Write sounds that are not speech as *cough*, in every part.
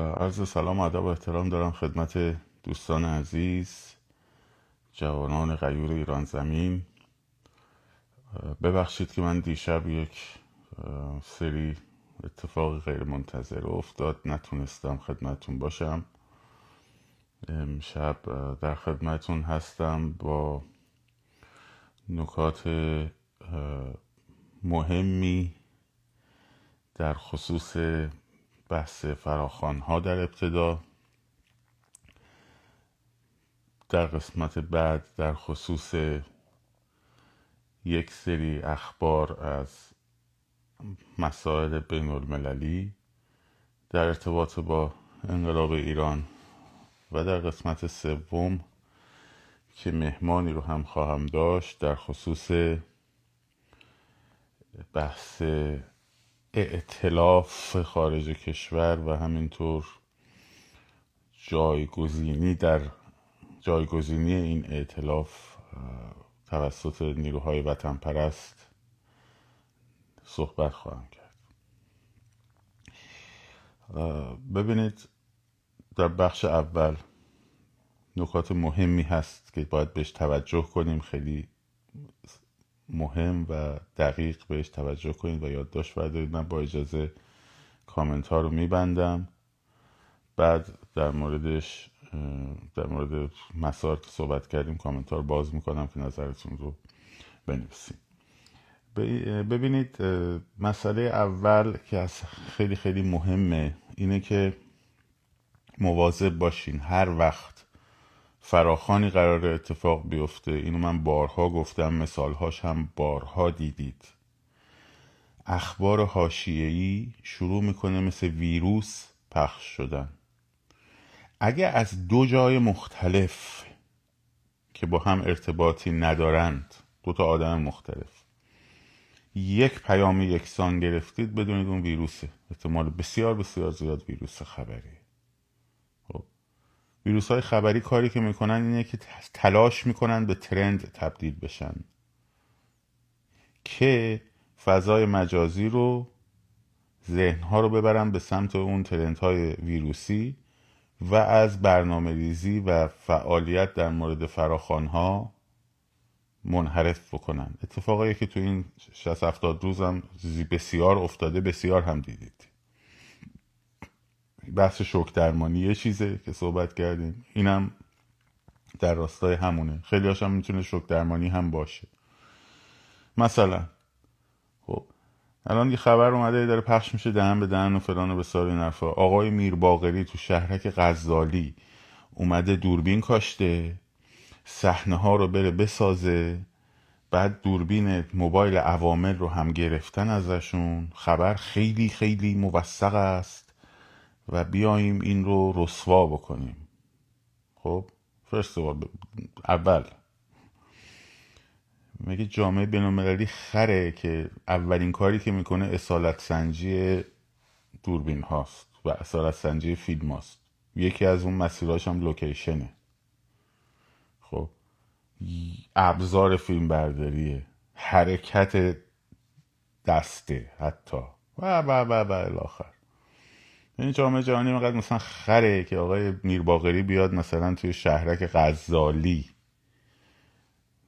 عرض سلام و ادب و احترام دارم خدمت دوستان عزیز جوانان غیور ایران زمین. ببخشید که من دیشب یک سری اتفاق غیر منتظر افتاد. نتونستم خدمتون باشم. امشب در خدمتون هستم با نکات مهمی در خصوص بحث فراخان ها در ابتدا. در قسمت بعد در خصوص یک سری اخبار از مسائل بین المللی در ارتباط با انقلاب ایران و در قسمت سوم که مهمانی رو هم خواهم داشت در خصوص بحث اعتلاف خارج کشور و همینطور جایگزینی در جایگزینی این اعتلاف توسط نیروهای وطن پرست صحبت خواهم کرد. ببینید در بخش اول نکات مهمی هست که باید بهش توجه کنیم. خیلی مهم و دقیق بهش توجه کنید و یادداشت بردارید من با اجازه کامنت ها رو میبندم. بعد در موردش در مورد مسائل که صحبت کردیم کامنت ها رو باز می‌کنم که نظرتون رو بنویسیم ببینید مسئله اول که از خیلی خیلی مهمه اینه که مواظب باشین هر وقت فراخانی قرار اتفاق بیفته. اینو من بارها گفتم مثالهاش هم بارها دیدید. اخبار حاشیه‌ای شروع می‌کنه مثل ویروس پخش شدن. اگه از دو جای مختلف که با هم ارتباطی ندارند دو تا آدم مختلف یک پیام یکسان گرفتید بدونید اون ویروسه. احتمال بسیار بسیار زیاد ویروس خبری خب ویروس های خبری کاری که می‌کنن اینه که تلاش می‌کنن به ترند تبدیل بشن. که فضای مجازی رو ذهنها رو ببرن به سمت اون ترند های ویروسی و از برنامه ریزی و فعالیت در مورد فراخان ها منحرف بکنن. اتفاقایی که تو این 60 70 روز هم بسیار افتاده بسیار هم دیدید. بحث شوک درمانی یه چیزه که صحبت کردیم. اینم در راستای همونه. خیلی هم می‌تونه شوک درمانی هم باشه. مثلا خب الان یه خبر اومده داره پخش میشه دهن به دهن و فلان و به سار این آقای میر باقری تو شهرک غزالی اومده دوربین کاشته صحنه ها رو بره بسازه بعد دوربین موبایل عوامل رو هم گرفتن ازشون. خبر خیلی خیلی موثق است. و بیاییم این رو رسوا بکنیم. خب فرست اول. میگه جامعه بینالمللی خره که اولین کاری که می‌کنه اصالت سنجی دوربین هاست و اصالت سنجی فیلم هاست. یکی از اون مسیراش هم لوکیشنه. خب ابزار فیلم برداریه حرکت دسته حتی. و و و و الاخر این جامعه جهانی مقدر مثلا خره که آقای میرباغری بیاد مثلا توی شهرک غزالی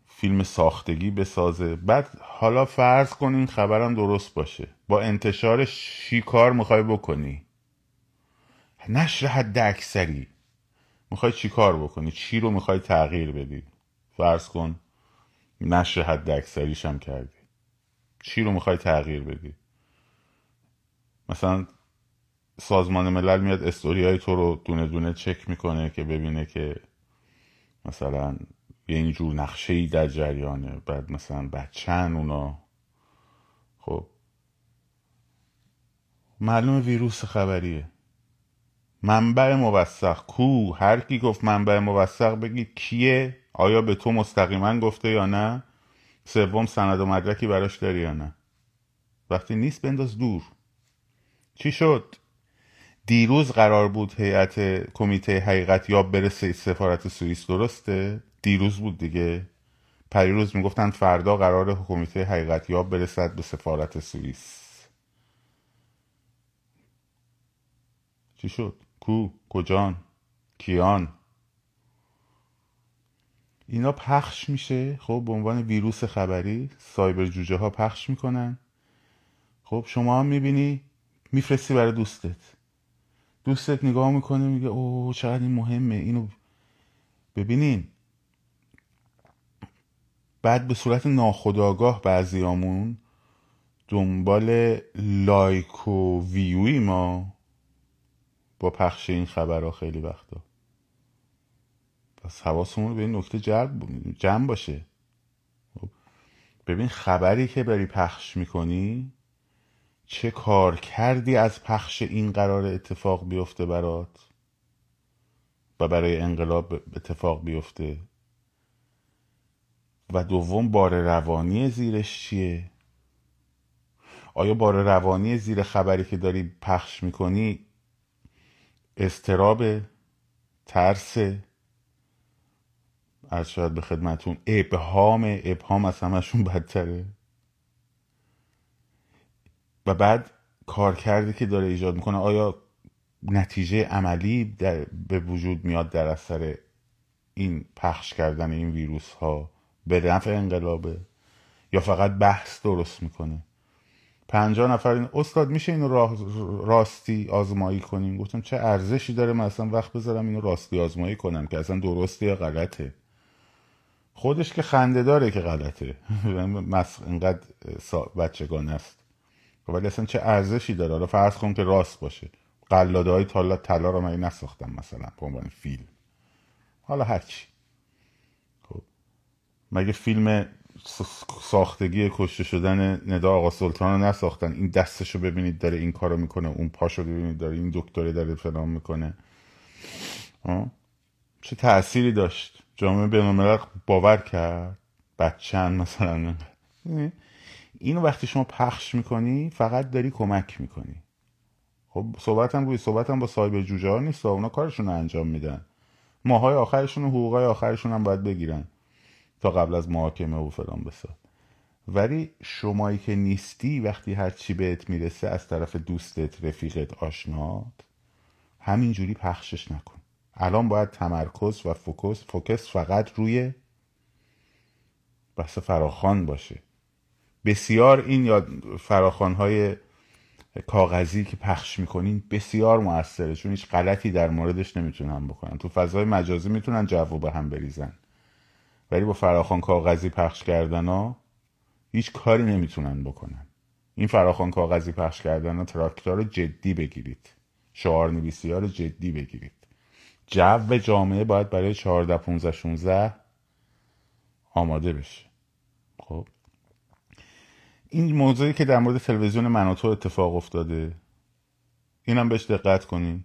فیلم ساختگی بسازه. بعد حالا فرض کن این خبرم درست باشه. با انتشارش چی کار می‌خوای بکنی؟ نشر حد اکثری. می‌خوای چی کار بکنی؟ چی رو می‌خوای تغییر بدی؟ فرض کن نشر حد اکثریش هم کردی. چی رو می‌خوای تغییر بدی؟ مثلا سازمان ملل میاد استوری های تو رو دونه دونه چک می‌کنه که ببینه که مثلا یه اینجور نقشه ای در جریانه بعد مثلا بچن اونا. خب. معلوم ویروس خبریه. منبع موثق. کو؟ هر کی گفت منبع موثق بگید کیه؟ آیا به تو مستقیما گفته یا نه؟ سوم سند و مدرکی براش داری یا نه؟ وقتی نیست بنداز دور. چی شد؟ دیروز قرار بود هیئت کمیته حقیقت یا برسه سفارت سوئیس درسته؟ دیروز بود دیگه. پریروز می‌گفتن فردا قرار کمیته حقیقت یا برسد به سفارت سوئیس. چی شد؟ کو؟ کجان؟ کیان؟ اینا پخش میشه؟ خب به عنوان ویروس خبری سایبر جوجه ها پخش می‌کنن. خب شما هم می‌بینی؟ میفرستی برای دوستت. دوستت نگاه می‌کنه میگه او چقدر این مهمه. اینو ببینین. بعد به صورت ناخداگاه بعضیامون دنبال لایک و ویوی ما با پخش این خبرها خیلی وقتا. پس حواسمون به این نکته جمع باشه. خب، ببین خبری که بری پخش می‌کنی چه کار کردی از پخش این قرار اتفاق بیفته برات؟ و برای انقلاب اتفاق بیفته. و دوم بار روانی زیرش چیه؟ آیا بار روانی زیر خبری که داری پخش می‌کنی استراب ترس؟ از شاید به خدمتون ابهام ابهام از همشون بدتره. و بعد کار کرده که داره ایجاد می‌کنه آیا نتیجه عملی در به وجود میاد در اثر این پخش کردن این ویروس ها به نفع انقلابه یا فقط بحث درست می‌کنه؟ پنجاه نفر این استاد میشه اینو راستی آزمایی کنیم؟ گفتم چه ارزشی داره؟ من اصلا وقت بذارم اینو راستی آزمایی کنم که اصلا درسته یا غلطه؟ خودش که خنده داره که غلطه. *laughs* اینقدر بچگان است. ولی اصلا چه ارزشی داره؟ حالا فرض کن که راست باشه. قلاده های تالا طلا رو من نساختم مثلا به عنوان فیلم. حالا هرچی خب. مگه فیلم ساختگی کشته شدن ندا آقا سلطان رو نساختن؟ این دستشو ببینید داره این کارو می‌کنه اون پاشو ببینید داره این دکتره داره فلان می‌کنه. چه تأثیری داشت؟ جامعه بینالملل باور کرد؟ بچن مثلا. اینو وقتی شما پخش می‌کنی فقط داری کمک می‌کنی. خب صحبتم روی صحبتم با صاحب جوجه ها نیست اونا کارشون رو انجام میدن. ماهای آخرشون و حقوقای آخرشون هم باید بگیرن تا قبل از محاکمه و فلان بساد. ولی شمایی که نیستی وقتی هر چی بهت می‌رسه از طرف دوستت رفیقت آشنات همینجوری پخشش نکن. الان باید تمرکز و فوکس فوکس فقط روی بحث فراخان باشه. بسیار این یاد فراخان های کاغذی که پخش می‌کنین بسیار موثره چون هیچ غلطی در موردش نمی‌تونن بکنن. تو فضای مجازی می‌تونن جواب به هم بریزن. ولی با فراخان کاغذی پخش کردن ها هیچ کاری نمی‌تونن بکنن. این فراخان کاغذی پخش کردن ها تراکتار جدی بگیرید. شعار نویسی ها رو جدی بگیرید. جو جامعه باید برای 14 15 16 آماده بشه. خب؟ این موضوعی که در مورد تلویزیون منوتو اتفاق افتاده اینم بهش دقت کنین.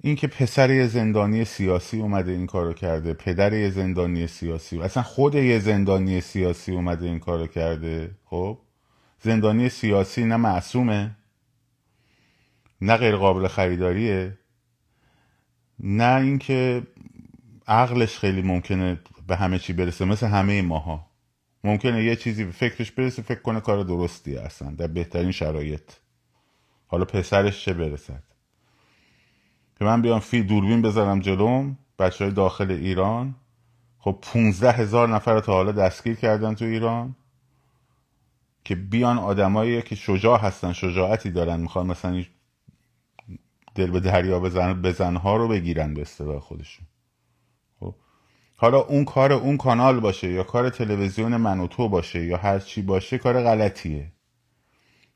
اینکه پسر یه زندانی سیاسی اومده این کارو کرده پدر یه زندانی سیاسی اصلا خود یه زندانی سیاسی اومده این کارو کرده خب؟ زندانی سیاسی نه معصومه نه غیر قابل خریداریه نه اینکه عقلش خیلی ممکنه به همه چی برسه مثل همه ماها. ممکنه یه چیزی به فکرش برسه فکر کنه کار درستیه اصلا در بهترین شرایط. حالا پسرش چه برسد؟ که من بیام فی دوربین بذارم جلوم بچه های داخل ایران. خب پونزده هزار نفر تا حالا دستگیر کردن تو ایران که بیان آدمایی که شجاع هستن شجاعتی دارن می‌خوان مثلا دل به دریا بزن بزنها رو بگیرن به اصطلاح خودشون. حالا اون کار اون کانال باشه یا کار تلویزیون من و تو باشه یا هر چی باشه کار غلطیه.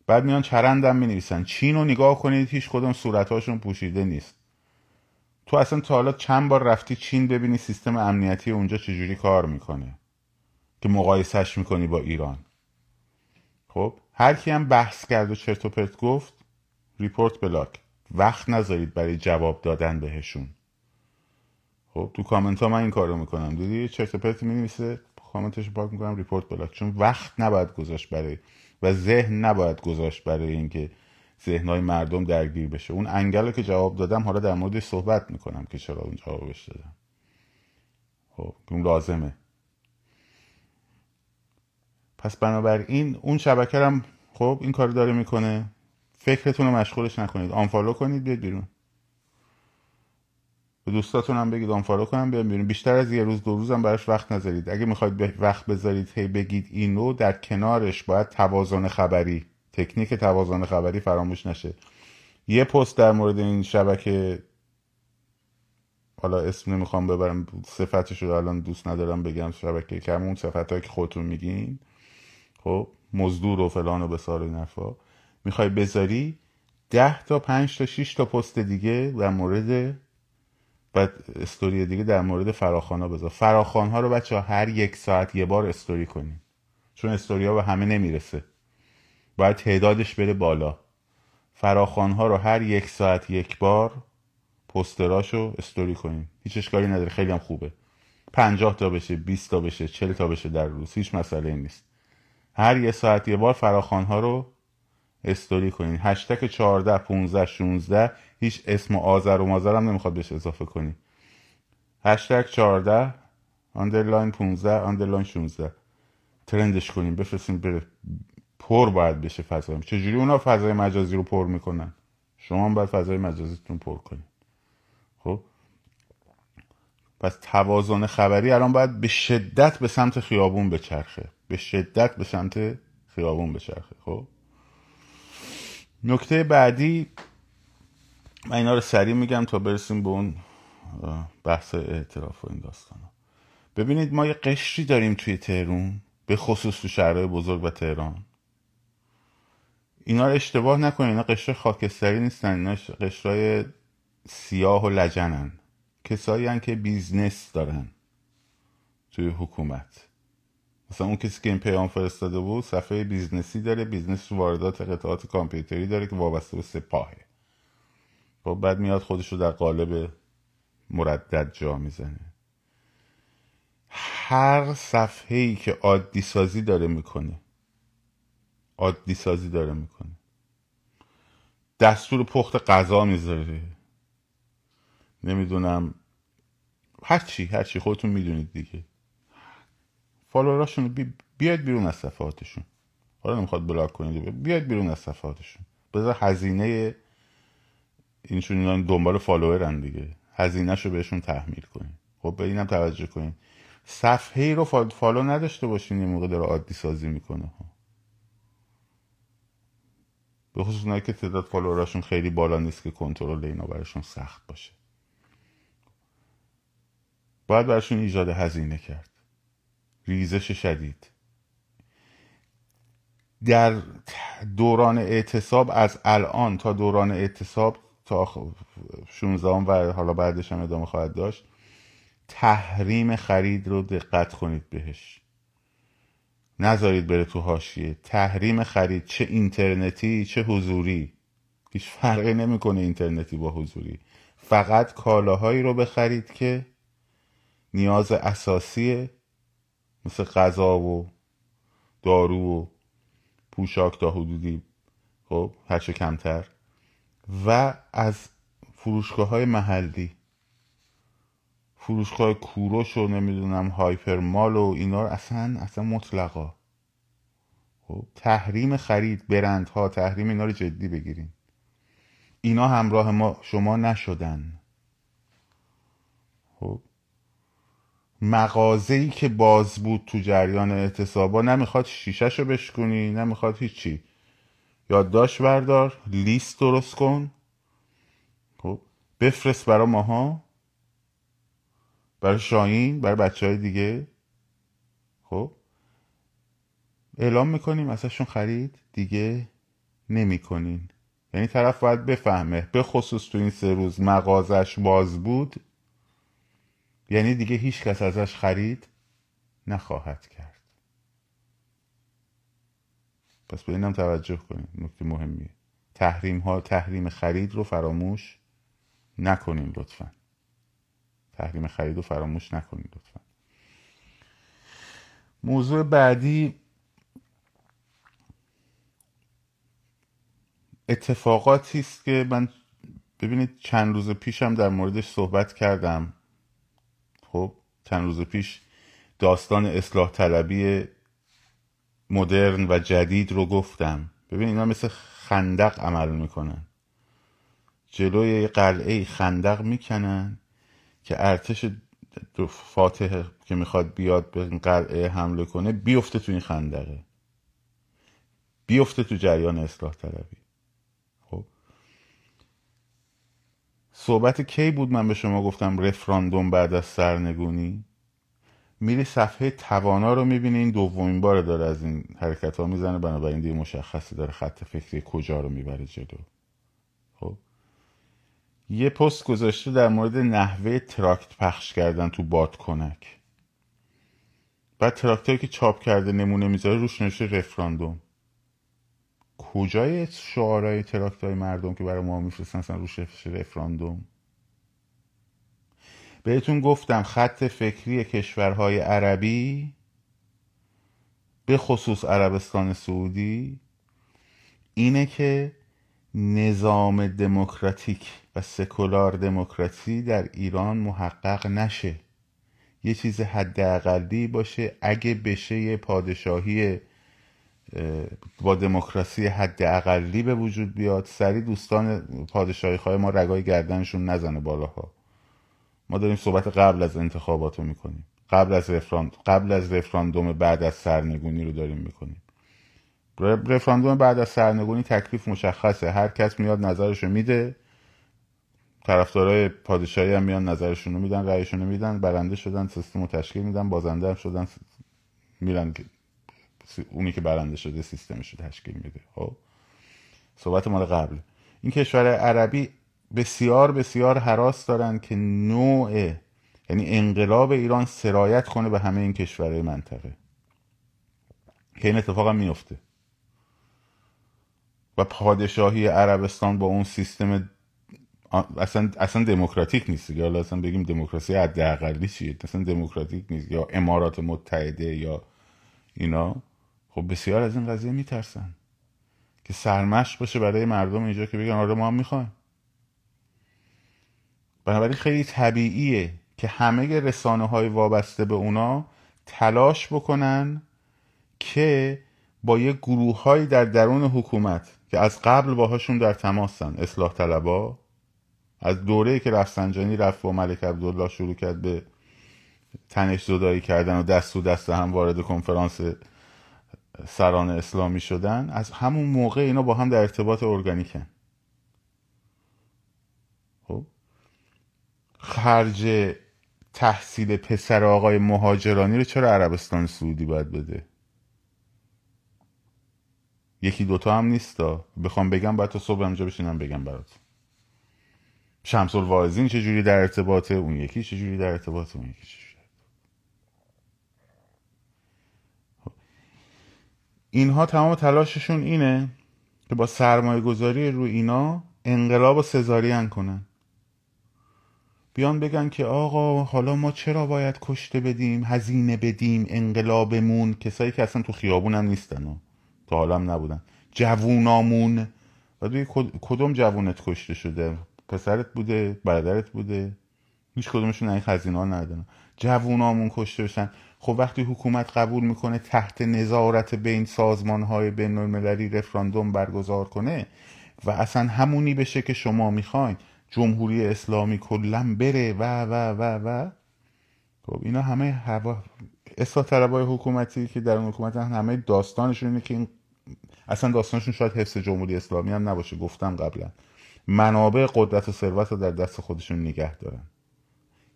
بعد میان چرندم می نویسن چین رو نگاه کنید هیچ کدوم صورتهاشون پوشیده نیست. تو اصلا تا حالا چند بار رفتی چین ببینی سیستم امنیتی اونجا چجوری کار می‌کنه؟ که مقایسهش می‌کنی با ایران. خب هر کی هم بحث کرد و چرت و پرت گفت report block وقت نذارید برای جواب دادن بهشون. خب تو کامنت ها من این کارو می‌کنم. دیدی؟ چرت و پرت می‌نویسه کامنتش پاک می‌کنم report block چون وقت نباید گذاشت برای و ذهن نباید گذاشت برای اینکه ذهنهای مردم درگیر بشه. اون انگل که جواب دادم حالا در موردش صحبت می‌کنم که چرا اون جوابش دادم. خب اون لازمه. پس بنابراین اون شبکه خب این کار داره می‌کنه. فکرتون رو مشغولش نکنید. unfollow کنید بیاد بیرون. به دوستاتون هم بگید آنفالو کنم بیرون. بیشتر از یه روز دو روز هم براش وقت نذارید. اگه می‌خواید وقت بذارید هی بگید اینو در کنارش باید توازن خبری تکنیک توازن خبری فراموش نشه. یه پست در مورد این شبکه حالا اسم نمی‌خوام ببرم صفتش رو الان دوست ندارم بگم شبکه کم اون صفت که خودتون میگین. خب مزدور و فلان و بسار این حرفا. می‌خوای بذاری ده تا پنج تا شیش تا پست دیگه در مورد بعد استوری دیگه در مورد فراخان ها بذار. فراخان ها رو بچه ها هر یک ساعت یه بار استوری کنیم چون استوری ها به همه نمی‌رسه. باید تعدادش بره بالا. فراخان ها رو هر یک ساعت یک بار پستراشو استوری کنیم هیچ اشکالی نداره. خیلی هم خوبه. پنجاه تا بشه 20 تا بشه 40 تا بشه در روز. هیچ مسئله نیست. هر یه ساعت یه بار فراخوان ها رو استوری کنین. هشتک 14 15 16 هیچ اسم و آذر و مازر هم نمی‌خواد بهش اضافه کنی. هشتک 14 underline 15 underline 16 trend ش کنیم بفرستیم بره. پر باید بشه فضای. چجوری اونا فضای مجازی رو پر می‌کنن؟ شما هم باید فضای مجازیتون پر کنید. خب؟ پس توازن خبری الان باید به شدت به سمت خیابون بچرخه. به شدت به سمت خیابون بچرخه. خب؟ نکته بعدی من اینا رو سریع میگم تا برسیم به اون بحث اعتراف و این داستان. ببینید ما یه قشری داریم توی تهرون به خصوص تو شهرهای بزرگ و تهران. اینا رو اشتباه نکنید اینا قشر خاکستری نیستن اینا قشرهای سیاه و لجنن. کسایی هن که business دارن توی حکومت. مثلا اون کسی که این پیام فرستاده بود صفحه business ی داره business واردات قطعات کامپیوتری داره که وابسته به سپاهه. خب بعد میاد خودش رو در قالب مردم جا می‌زنه. هر صفحه ای که عادی سازی داره می‌کنه عادی سازی داره می‌کنه. دستور پخت غذا می‌ذاره. نمی‌دونم هرچی هرچی خودتون می‌دونید دیگه. follower اشون بی... بیاید بیرون از صفحاتشون. حالا نمی‌خواد block کنید. بیاید بیرون از صفحاتشون. بذار هزینه اینشون اینا دنبال follower ن دیگه. هزینهشو بهشون تحمیل کنید خب به اینم توجه کنید صفحه ای رو follow نداشته باشین یه موقع داره عادی سازی می‌کنه. به خصوص اونایی که تعداد فالووراشون خیلی بالا نیست که کنترل اینا براشون سخت باشه. باید براشون ایجاد هزینه کرد. ریزش شدید. در دوران اعتصاب از الان تا دوران اعتصاب تا 16 و حالا بعدش هم ادامه خواهد داشت. تحریم خرید رو دقت کنید بهش. نذارید بره تو حاشیه. تحریم خرید چه اینترنتی چه حضوری. هیچ فرقی نمی‌کنه اینترنتی با حضوری. فقط کالاهایی رو بخرید که نیاز اساسیه. مثل غذا و دارو و پوشاک تا حدودی. خب هرچه کمتر. و از فروشگاه های محلی. فروشگاه کوروش و نمی‌دونم هایپر مال و اینا اصلا اصلا مطلقا. خب تحریم خرید برندها تحریم اینا رو جدی بگیریم اینا همراه ما شما نشدن. خب مغازه‌ای که باز بود تو جریان اعتصابا نمی‌خواد شیشهشو رو بشکنی نمی‌خواد هیچی. یادداشت بردار لیست درست کن. خب بفرست برا ماها. برای شاهین برای بچه های دیگه. خب اعلام می‌کنیم ازشون خرید دیگه نمی‌کنین. یعنی طرف باید بفهمه به خصوص تو این سه روز مغازش باز بود یعنی دیگه هیچ کس ازش خرید نخواهد کرد پس به اینم توجه کنید نکته مهمیه. تحریم ها تحریم خرید رو فراموش نکنین لطفا. تحریم خرید رو فراموش نکنید لطفا. موضوع بعدی اتفاقاتی است که من ببینید چند روز پیشم در موردش صحبت کردم. خب چند روز پیش داستان اصلاح طلبی مدرن و جدید رو گفتم. ببین اینا مثل خندق عمل می‌کنن. جلوی قلعه خندق می‌کنن که ارتش فاتح که می‌خواد بیاد به قلعه حمله کنه بیفته تو این خندقه. بیفته تو جریان اصلاح طلبی. خب؟ صحبت کی بود من به شما گفتم رفراندوم بعد از سرنگونی؟ میری صفحه توانا رو می‌بینی این دومین بار داره از این حرکت ها می‌زنه. بنابراین دیگه مشخصی داره خط فکری کجا رو می‌بره جلو. خب. یه پست گذاشته در مورد نحوه تراکت پخش کردن تو بادکنک بعد تراکتایی که چاپ کرده نمونه می‌ذاره روش نوشته رفراندوم. کجای شعارهای تراکت های مردم که برای ما میفرستن؟ روش رفراندوم. بهتون گفتم خط فکری کشورهای عربی به خصوص عربستان سعودی اینه که نظام دموکراتیک و سکولار دموکراسی در ایران محقق نشه. یه چیز حداقلی باشه اگه بشه یه پادشاهی با دموکراسی حداقلی به وجود بیاد. سری دوستان پادشاهی ما رگای گردنشون نزنه بالاها. ما داریم صحبت قبل از انتخابات رو می‌کنیم. قبل از رفراند قبل از رفراندوم بعد از سرنگونی رو داریم می‌کنیم. رفراندوم بعد از سرنگونی تکلیف مشخصه. هر کس میاد نظرشو میده. طرفدارای پادشاهی هم میان نظرشون رو میدن رأیشون رو میدن برنده شدن سیستم رو تشکیل میدن بازنده هم شدن میرن اونی که برنده شده سیستمش رو تشکیل میده. خب؟ صحبت مال قبل این کشور عربی بسیار بسیار حراس دارن که نوع یعنی انقلاب ایران سرایت کنه به همه این کشورهای منطقه. که این اتفاق هم میفته و پادشاهی عربستان با اون سیستم اصلا اصلا دموکراتیک نیست یا اصلا بگیم دموکراسی حداقلی چیه؟ اصلا دموکراتیک نیست. یا امارات متحده یا اینا. خب بسیار از این قضیه میترسن. که سرمشق باشه برای مردم اینجا که بگن آره ما هم می‌خوایم. بنابراین خیلی طبیعیه که همه رسانه های وابسته به اونا تلاش بکنن که با یه گروه در درون حکومت که از قبل باهاشون در تماسن اصلاح طلبا از دوره که رفسنجانی رفت با ملک عبدالله شروع کرد به تنش زدایی کردن و دست و دست هم وارد کنفرانس سران اسلامی شدن از همون موقع اینا با هم در ارتباط ارگانیکن. خرج تحصیل پسر آقای مهاجرانی رو چرا عربستان سعودی باید بده؟ یکی دوتا هم نیستا. بخوام بگم باید تا صبح همجا بشینم بگم برات شمس الواعظین چجوری در ارتباطه اون یکی چجوری در ارتباطه اون یکی چجوری خب. اینها تمام تلاششون اینه که با سرمایه گذاری رو اینا انقلاب و سزارین کنن. بیان بگن که آقا حالا ما چرا باید کشته بدیم هزینه بدیم انقلابمون؟ کسایی که اصلا تو خیابون هم نیستن تا حالا هم نبودن. جوونامون. و کدوم جوونت کشته شده؟ پسرت بوده؟ برادرت بوده؟ هیچ کدومشون این خزینه ها ندارن. جوونامون کشته بشن. خب وقتی حکومت قبول می‌کنه تحت نظارت بین سازمان های بین المللی رفراندوم برگزار کنه و اصلا همونی بشه که شما می‌خواین. جمهوری اسلامی کلا بره و و و و. خب اینا همه هوا اصلاح طلبای حکومتی که در اون حکومت همه داستانشون اینه که این اصلا داستانشون شاید حفظ جمهوری اسلامی هم نباشه گفتم قبلا. منابع قدرت و ثروت رو در دست خودشون نگه دارن.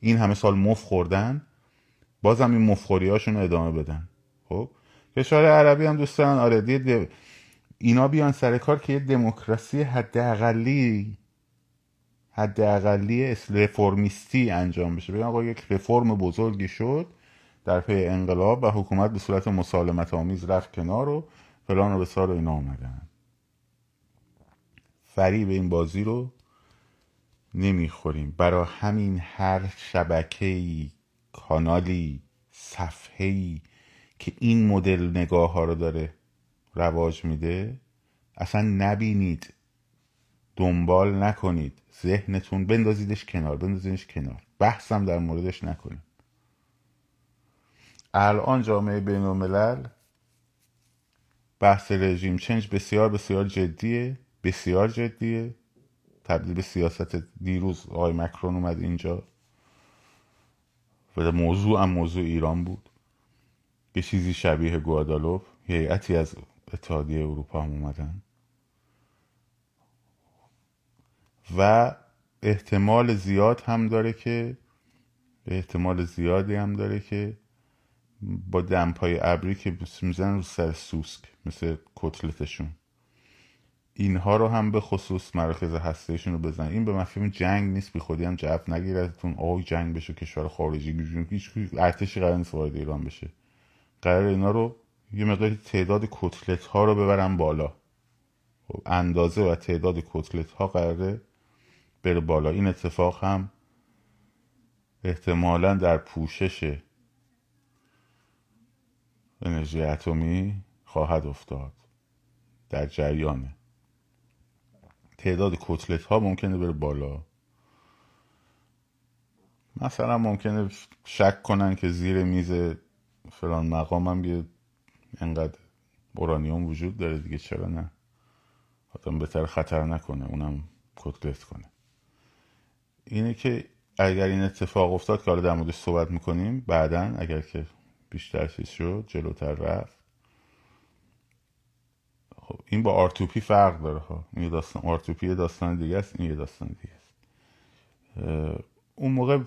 این همه سال مف خوردن بازم این مفخوری هاشون رو ادامه بدن. خب کشور عربی هم دوست دارن. آره اینا بیان سر کار که یه دموکراسی حداقلی حداقلی رفرمیستی انجام بشه. بگن آقا یک رفرم بزرگی شد در پی انقلاب و حکومت به صورت مسالمت آمیز رفت کنار و فلان و بسار اینا آمدن. فریب این بازی رو نمی‌خوریم. برای همین هر شبکه کانالی صفحه که این مدل نگاه ها رو داره رواج میده اصلا نبینید. دنبال نکنید. ذهنتون بندازیدش کنار بندازیدش کنار. بحثم در موردش نکنید الان جامعه بین الملل بحث رژیم چنج بسیار بسیار جدیه بسیار جدیه. تبدیل به سیاست دیروز آقای مکرون اومد اینجا. و موضوع هم موضوع ایران بود. یه چیزی شبیه گوادالوپ هیئتی از اتحادیه اروپا هم اومدن. و احتمال زیاد هم داره که احتمال زیادی هم داره که با دمپای ابری که می‌زنن رو سر سوسک مثل کتلتشون. اینها رو هم به خصوص مراکز هستهشون رو بزن این به مفهوم جنگ نیست بی خودی هم جواب نگیرتتون آی جنگ بشه کشور خارجی هیچ ارتشی قرار نیست وارد ایران بشه. قرار اینا رو یه مقدار تعداد کتلت ها رو ببرن بالا. خب اندازه و تعداد کتلت ها قراره بره بالا. این اتفاق هم احتمالا در پوشش انرژی اتمی خواهد افتاد در جریانه تعداد کتلت ها ممکنه بره بالا. مثلا ممکنه شک کنن که زیر میز فلان مقام هم یه انقدر اورانیوم وجود داره دیگه. چرا نه؟ آدم بهتر خطر نکنه اونم کتلت کنه. اینه که اگر این اتفاق افتاد که حالا در موردش صحبت می‌کنیم بعدا اگر که بیشتر چیز شد جلوتر رفت. خب این با آرتوپی فرق داره. ها این یه داستان آرتوپی یه داستان دیگه است این یه داستان دیگه است. اون موقع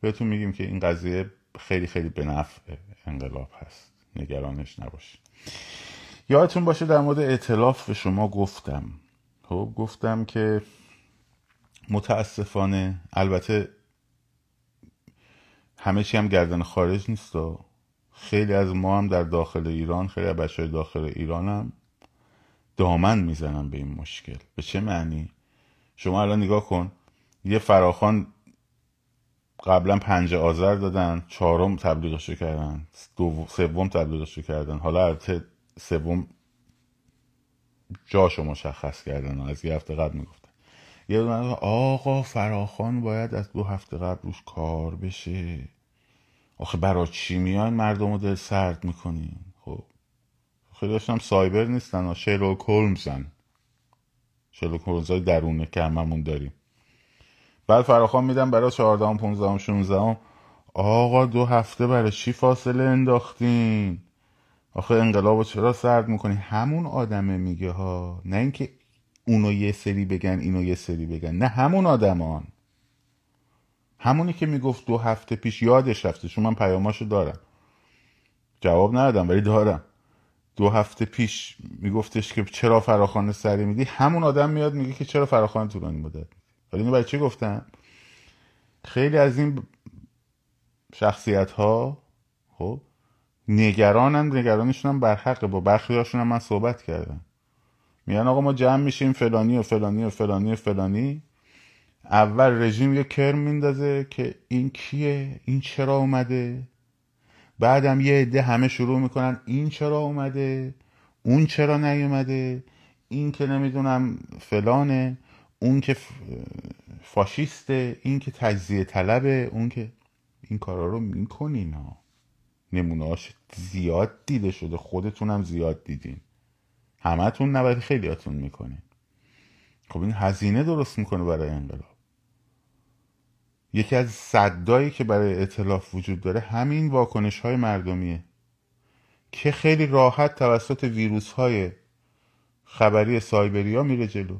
بهتون میگیم که این قضیه خیلی خیلی به نفع انقلاب هست. نگرانش نباشید. یادتون باشه در مورد اعتلاف به شما گفتم. خب گفتم که متاسفانه البته همه چی هم گردن خارج نیست خیلی از ما هم در داخل ایران خیلی از بچه داخل ایران هم دامن می‌زنن به این مشکل. به چه معنی؟ شما الان نگاه کن یه فراخان قبلا پنج آذر دادن چهارم تبلیغش کردن سوم تبلیغش کردن. حالا البته سوم جاشو مشخص کردن از یه هفته قبل می‌گفتن. یه دونه آقا فراخان باید از دو هفته قبل روش کار بشه. آخه برای چی میان مردم رو دل سرد می‌کنین خب. خیلی هم سایبر نیستن و شیلوک هولمزن. شیلوک هولمز های درونه که هممون داریم. بعد فراخان میدم برای 14 15 16 آقا دو هفته برای چی فاصله انداختین؟ آخه انقلاب چرا سرد می‌کنی؟ همون آدمه میگه ها. نه اینکه اونو یه سری بگن اینو یه سری بگن. نه همون آدمان. همونی که می‌گفت دو هفته پیش یادش رفته. چون من پیاماشو دارم. جواب ندادم ولی دارم. دو هفته پیش میگفتش که چرا فراخان سری میدی؟ همون آدم میاد میگه که چرا فراخان طولانی مدت ولی اینو برای چی گفتم؟ خیلی از این شخصیت ها خب نگرانن. نگرانشون هم برحقه با برخی هاشون هم من صحبت کردم. میان آقا ما جمع میشیم فلانی و فلانی و فلانی و فلانی. اول رژیم یه کرم میندازه که این کیه؟ این چرا اومده؟ بعدم یه عده همه شروع می‌کنن این چرا اومده؟ اون چرا نیومده؟ این که نمی‌دونم فلانه اون که فاشیسته این که تجزیه طلبه اون که این کارا رو می‌کنین ها. نمونهاش زیاد دیده شده خودتونم زیاد دیدین. همتون نباید خیلیاتون می‌کنین خب این هزینه درست می‌کنه برای انقلاب. یکی از صدایی که برای اطلاف وجود داره همین واکنش های مردمیه که خیلی راحت توسط ویروس های خبری سایبری ها میره جلو.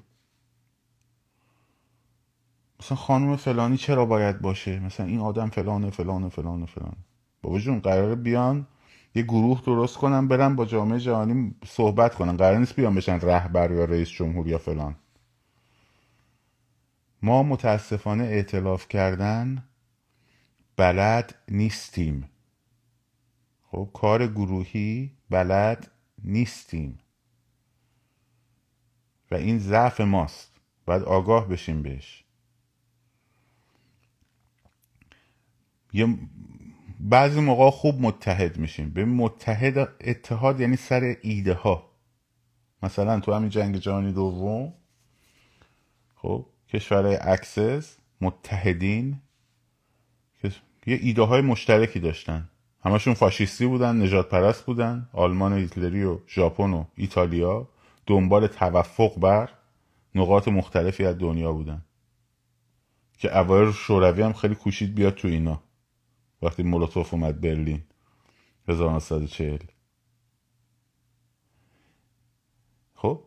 مثلا خانم فلانی چرا باید باشه؟ مثلا این آدم فلانه فلانه فلانه فلانه. بابا جون قراره بیان یه گروه درست کنن برن با جامعه جهانی صحبت کنن قرار نیست بیان بشن رهبر یا رئیس جمهور یا فلان. ما متاسفانه اعتلاف کردن بلد نیستیم. خب کار گروهی بلد نیستیم. و این ضعف ماست. باید آگاه بشیم بهش. یه بعضی موقع خوب متحد میشیم. به متحد اتحاد یعنی سر ایده ها مثلا تو همین جنگ جهانی دوم خب کشورهای Axis متحدین یه ایده های مشترکی داشتن. همشون فاشیستی بودن نژادپرست بودن آلمان و هیتلری و ژاپن و ایتالیا. دنبال تفوق بر نقاط مختلفی از دنیا بودن. که اوایل شوروی هم خیلی کوشید بیاد تو اینا. وقتی مولوتوف اومد برلین 1940 خب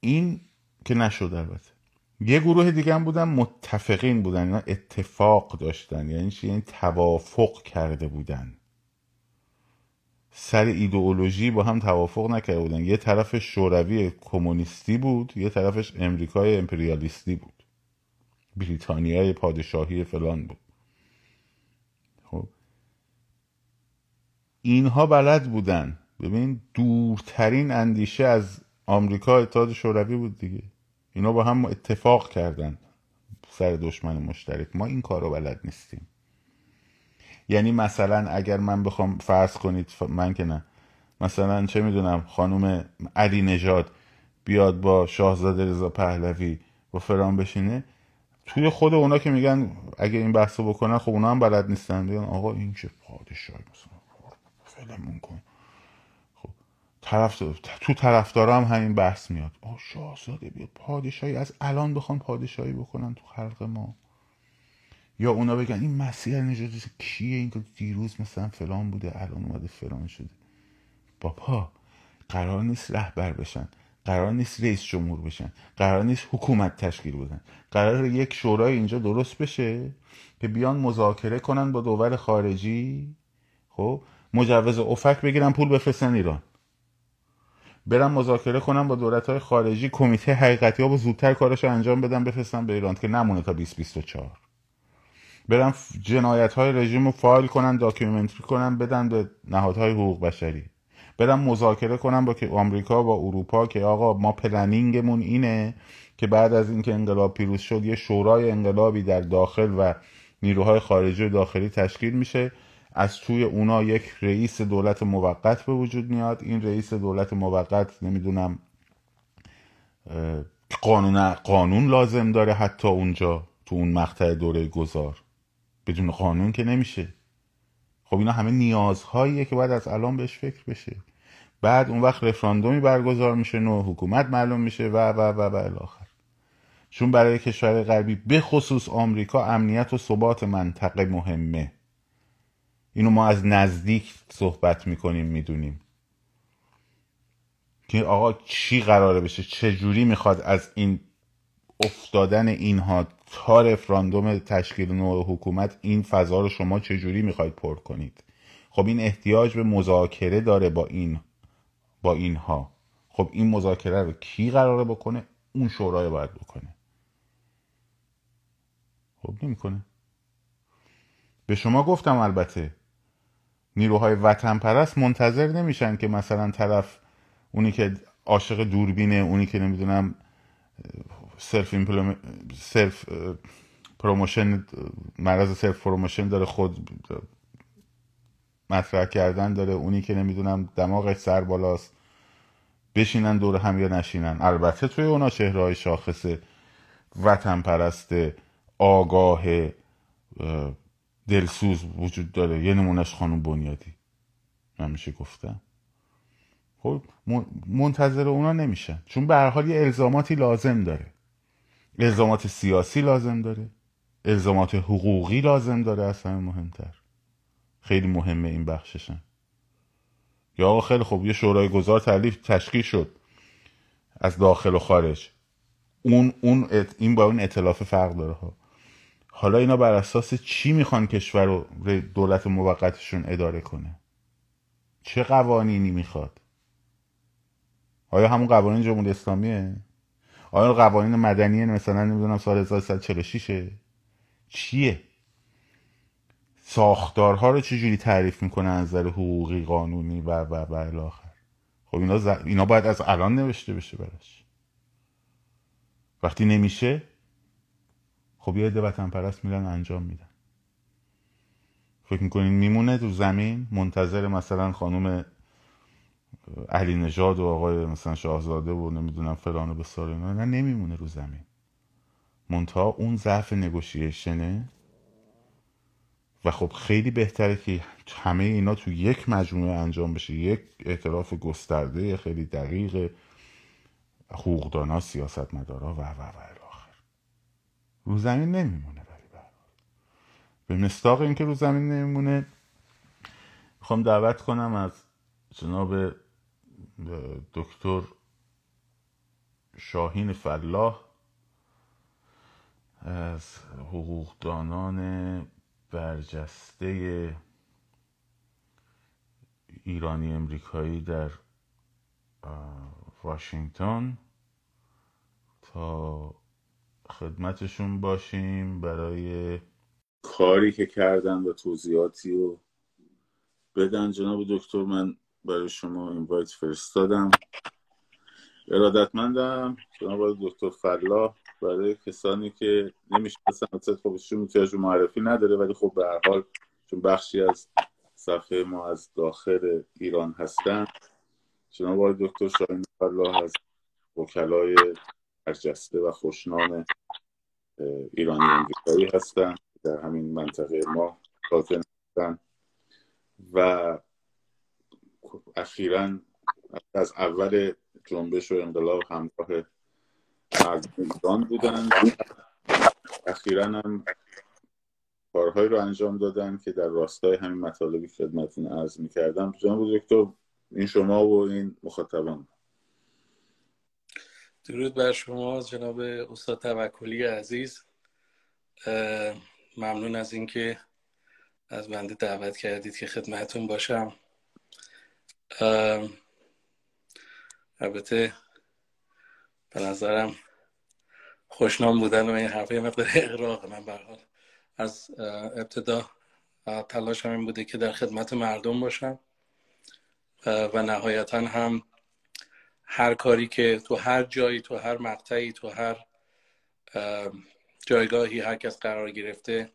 این که نشد البته. یه گروه دیگه هم بودن متفقین بودن اینا اتفاق داشتن. یعنی چی؟ یعنی توافق کرده بودن. سر ایدئولوژی با هم توافق نکرده بودن. یه طرف شوروی کمونیستی بود یه طرفش امریکای امپریالیستی بود. بریتانیای پادشاهی فلان بود. اینها بلد بودن. ببین دورترین اندیشه از آمریکا اتحاد شوروی بود دیگه. اینا با هم اتفاق کردن سر دشمن مشترک. ما این کار رو بلد نیستیم. یعنی مثلا اگر من بخوام فرض کنید من که نه. مثلا چه می‌دونم خانم علی نژاد بیاد با شاهزاده رضا پهلوی با فرام بشینه. توی خود اونا که میگن اگه این بحثو بکنن خب اونا هم بلد نیستن. میگن آقا این چه پادشاهی مثلا. فلمون کن. خب طرف تو طرفدارا هم همین بحث میاد. آ شاهزاده بیاد پادشاهی. از الان بخوان پادشاهی بکنن تو خلق ما. یا اونا بگن این مسیح نژادی کیه این که دیروز مثلا فلان بوده الان اومده فلان شده. بابا قرار نیست رهبر بشن. قرار نیست رئیس جمهور بشن. قرار نیست حکومت تشکیل بدن. قرار یک شورای اینجا درست بشه که بیان مذاکره کنن با دول خارجی. خب مجوز OFAC بگیرن پول بفرستن ایران. برن مذاکره کنن با دولت های خارجی کمیته حقیقت‌یاب زودتر کارش انجام بدن بفرستن به ایران که نمونه تا 2024 برن جنایت های رژیم رو فایل کنن documentary کنن بدن به نهادهای حقوق بشری. برن مذاکره کنن با آمریکا با اروپا که آقا ما planning مون اینه که بعد از اینکه انقلاب پیروز شد یه شورای انقلابی در داخل و نیروهای خارجی و داخلی تشکیل میشه. از توی اونا یک رئیس دولت موقت به وجود میاد. این رئیس دولت موقت نمی‌دونم قانون قانون لازم داره حتی اونجا تو اون مقطع دوره گذار. بدون قانون که نمیشه. خب اینا همه نیازهاییه که باید از الان بهش فکر بشه. بعد اون وقت رفراندومی برگزار میشه نوع حکومت معلوم میشه و و و و الاخر چون برای کشور غربی به خصوص آمریکا امنیت و ثبات منطقه مهمه. اینو ما از نزدیک صحبت می‌کنیم می‌دونیم. که آقا چی قراره بشه؟ چه جوری می‌خواد از این افتادن اینها تا رفراندوم تشکیل نوع حکومت این فضا رو شما چجوری می‌خواید پر کنید؟ خب این احتیاج به مذاکره داره با این با اینها. خب این مذاکره رو کی قراره بکنه؟ اون شورای باید بکنه. خب نمی‌کنه. به شما گفتم البته نیروهای وطن پرست منتظر نمیشن که مثلا طرف اونی که عاشق دوربینه اونی که نمی‌دونم self self promotion مرض self promotion داره خود مطرح کردن داره اونی که نمی‌دونم دماغش سر بالاست بشینن دور هم یا نشینن. البته توی اونا چهره های شاخص وطن پرست آگاه دلسوز وجود داره. یه نمونش خانم بنیادی. نمیشه گفتم. خب منتظر اونا نمیشن. چون به هر حال یه الزاماتی لازم داره. الزامات سیاسی لازم داره. الزامات حقوقی لازم داره. از همه مهمتر. خیلی مهمه این بخششن. یا آقا خیلی خوب یه شورای گذار تعلیف تشکیل شد. از داخل و خارج. اون اون این با اون اطلاف فرق داره ها. حالا اینا بر اساس چی می‌خوان کشور رو دولت موقتشون اداره کنه؟ چه قوانینی می‌خواد؟ آیا همون قوانین جمهوری اسلامیه؟ آیا قوانین مدنی مثلا نمی‌دونم سال 1346 چیه؟ ساختارها رو چجوری تعریف می‌کنه از نظر حقوقی قانونی و و و الاخر خب اینا, ز... اینا باید از الان نوشته بشه براش. وقتی نمیشه خب یه عده وطن پرست میرن انجام میدن. فکر می‌کنین میمونه تو زمین؟ منتظر مثلا خانم علی نژاد و آقای مثلا شاهزاده و نمی‌دونم فلان و بسار اینا. نه نمیمونه رو زمین. منتها اون ضعف نگوشیشنه. و خب خیلی بهتره که همه اینا تو یک مجموعه انجام بشه. یک اعتراف گسترده خیلی دقیق حقوقدانا سیاست مدارا و و و. رو زمین نمیمونه ولی به مستاق اینکه رو زمین نمیمونه می‌خوام دعوت کنم از جناب دکتر شاهین فلاح از حقوقدانان برجسته ایرانی امریکایی در واشنگتن تا خدمتشون باشیم برای کاری که کردن و توضیحاتی رو بدن. جناب دکتر من برای شما اینوایت فرستادم. ارادتمندم جناب دکتر فلاح برای کسانی که نمی‌شناسن خب ایشون معرفی نداره ولی خب به هر حال چون بخشی از صفحه ما از داخل ایران هستن. جناب دکتر شاهین فلاح از وکلای برجسته و خوشنام ایرانی امریکایی هستن. در همین منطقه ما ساکن هستن. و اخیرا از اول جنبش و انقلاب همراه مردم بودن. اخیرا هم کارهایی رو انجام دادن که در راستای همین مطالبی خدمتتون عرض می‌کردم. جناب دکتر این شما و این مخاطبان. درود بر شما جناب استاد توکلی عزیز. ممنون از اینکه از بنده دعوت کردید که خدمتون باشم. البته به نظرم خوشنام بودن و این حرفه مقدار اقراق من برحال از ابتدا تلاش این بوده که در خدمت مردم باشم و نهایتا هم هر کاری که تو هر جایی تو هر مقطعی تو هر جایگاهی هر کس قرار گرفته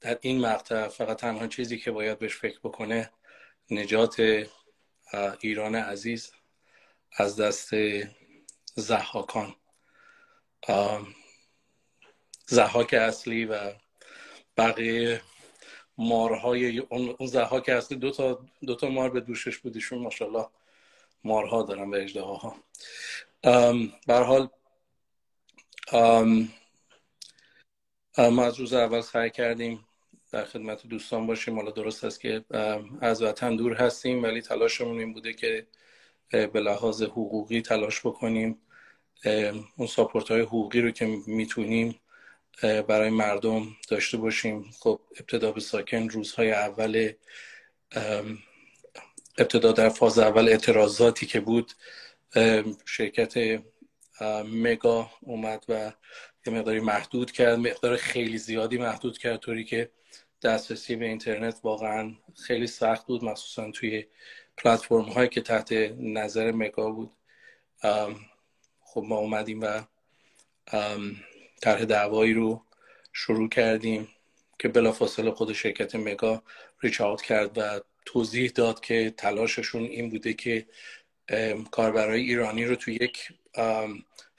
در این مقطع فقط تنها چیزی که باید بهش فکر بکنه نجات ایران عزیز از دست زحاکان. زحاک اصلی و بقیه مارهای اون زحاک اصلی دو تا, دو تا مار به دوشش بودیشون ماشاءالله. مارها دارن به اجده ها برحال ما از روز اول سعی کردیم در خدمت دوستان باشیم. حالا درست است که از وطن دور هستیم ولی تلاشمون این بوده که به لحاظ حقوقی تلاش بکنیم اون ساپورت های حقوقی رو که می‌تونیم برای مردم داشته باشیم. خب ابتدا به ساکن روزهای اول ابتدا در فاز اول اعتراضاتی که بود شرکت مگا اومد و یه مقداری محدود کرد. مقدار خیلی زیادی محدود کرد طوری که دسترسی به اینترنت واقعا خیلی سخت بود مخصوصا توی پلتفرم هایی که تحت نظر مگا بود. خب ما اومدیم و طرح دعوایی رو شروع کردیم که بلافاصله خود شرکت مگا ریچ کرد و توضیح داد که تلاششون این بوده که کاربرای ایرانی رو تو یک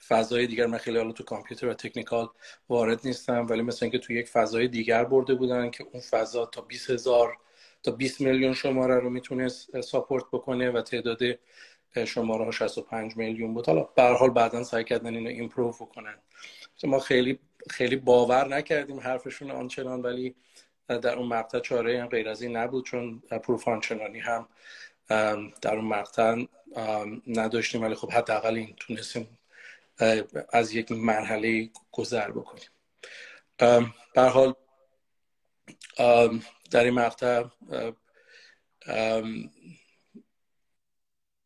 فضای دیگر من خیلی حالا تو کامپیوتر و تکنیکال وارد نیستم ولی مثل اینکه تو یک فضای دیگر برده بودن که اون فضا تا 20 هزار تا 20 میلیون شماره رو می‌تونست ساپورت بکنه و تعداد شماره ها 65 میلیون بود. حالا به حال بعدا سعی کردن اینو ایمپروو بکنن. ما خیلی خیلی باور نکردیم حرفشون آنچنان ولی در اون مقطع چاره غیر از این نبود چون پروف آنچنانی هم در اون مقطع نداشتیم. ولی خب حداقل این تونستیم از یک مرحله گذر بکنیم. به حال در این مقطع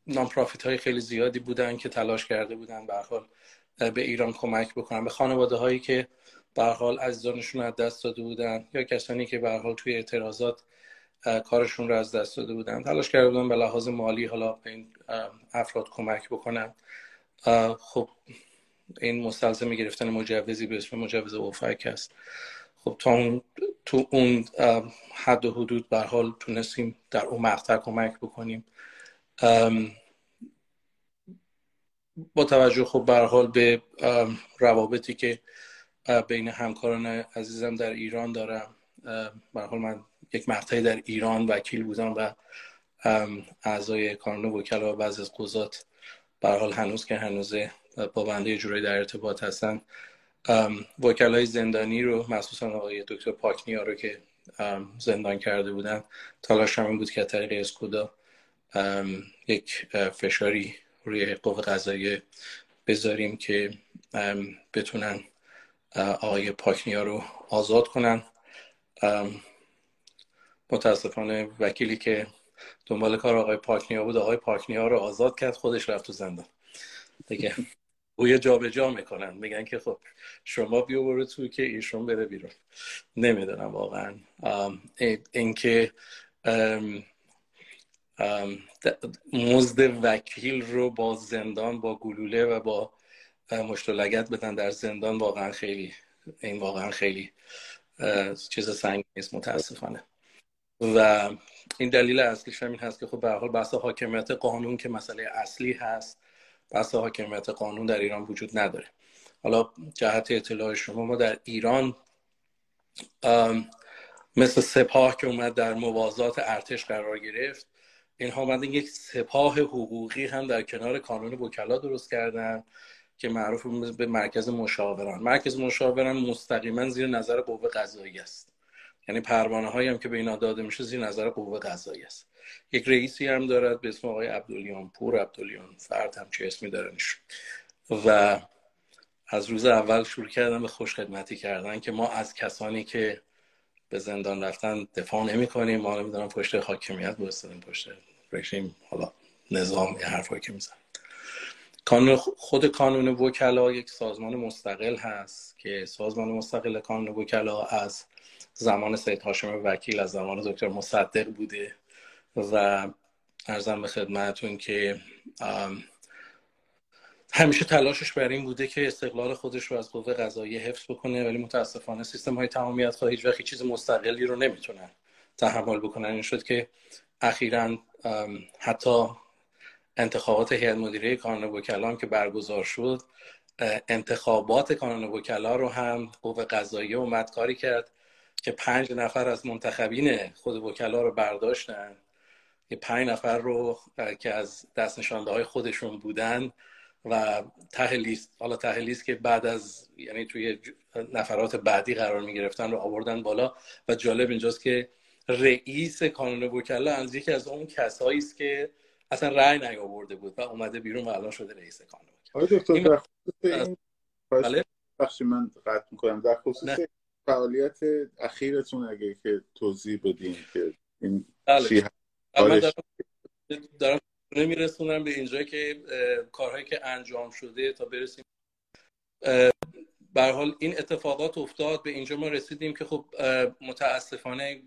نانپرافیت های خیلی زیادی بودن که تلاش کرده بودن به حال به ایران کمک بکنن. به خانواده هایی که به حال عزیزانشون از دست داده بودن یا کسانی که به حال توی اعتراضات کارشون رو از دست داده بودن. تلاش کرده بودن به لحاظ مالی حالا به این افراد کمک بکنن. خب این مستلزم گرفتن مجوزی به اسم مجوز اوفک است خب تا اون تو اون حد و حدود به حال تونستیم در اون مقطع کمک بکنیم. با توجه خب به حال به روابطی که بین همکاران عزیزم در ایران دارم. به حال من یک مقطعی در ایران وکیل بودم و اعضای کانون وکلا و بعضی از قضات به حال هنوز که هنوز با بنده جورایی در ارتباط هستن. وکلای زندانی رو مخصوصا آقای دکتر پاکنیا رو که زندان کرده بودن تلاش هم این بود که طریق اسکودا یک فشاری روی قوه قضاییه بذاریم که بتونن آقای پاکنیا رو آزاد کنن. متاسفانه وکیلی که دنبال کار آقای پاکنیا بود آقای پاکنیا رو آزاد کرد خودش رفت تو زندان. دیگه جا جابجا می‌کنن. میگن که خب شما بیا برو تو که ایشون بره بیرون. نمی‌دونم واقعا. اینکه مزد وکیل رو با زندان با گلوله و با مشت لگت بدن در زندان واقعا خیلی این واقعا خیلی چیز سنگی نیست متاسفانه. و این دلیل اصلیش همین هست که خب به حال بحث حاکمیت قانون که مسئله اصلی هست بحث حاکمیت قانون در ایران وجود نداره. حالا جهت اطلاع شما ما در ایران مثل سپاه که اومد در موازات ارتش قرار گرفت اینها اومدن یک سپاه حقوقی هم در کنار کانون وکلا درست کردن. که معروف به مرکز مشاوران. مرکز مشاوران مستقیما زیر نظر قوه قضایی است. یعنی پروانه هایی هم که به اینا داده میشه زیر نظر قوه قضایی است. یک رئیسی هم دارد به اسم آقای عبدالیان پور. عبدالیان فرد هم چه اسمی دارنش و از روز اول شروع کردن به خوش خدمتی کردن که ما از کسانی که به زندان رفتن دفاع نمی کنیم. ما نمی‌دونم پشت حاکمیت بستدیم پشت رژیم حالا نظام یه حرفایی که میزن خود کانون وکلا یک سازمان مستقل هست که سازمان مستقل کانون وکلا از زمان سید هاشم وکیل از زمان دکتر مصدق بوده و ارزم به خدمتون که همیشه تلاشش بر این بوده که استقلال خودش رو از قوه قضایی حفظ بکنه ولی متاسفانه سیستم های تمامیت خواهی هیچ چیز مستقلی رو نمی‌تونن تحمل بکنن. این شد که اخیرا حتی انتخابات هیئت مدیره کانون وکلا که برگزار شد انتخابات کانون وکلا رو هم قوه قضایی اومد کاری کرد که پنج نفر از منتخبین خود وکلا رو برداشتن. که پنج نفر رو که از دست نشانده های خودشون بودن و ته لیست حالا ته لیست که بعد از یعنی توی نفرات بعدی قرار می گرفتن رو آوردن بالا و جالب اینجاست که رئیس کانون وکلا از یکی از اون کسایی است که اصلا رأی نیاورده بود و اومده بیرون و الان شده رئیس کانون. وکلا دکتر در این بله. من قطع می‌کنم. در خصوص فعالیت اخیرتون اگه که توضیح بدین که این بله. من دارم, دارم نمیرسونم به اینجا که کارهایی که انجام شده تا برسیم. به حال این اتفاقات افتاد. به اینجا ما رسیدیم که خب متاسفانه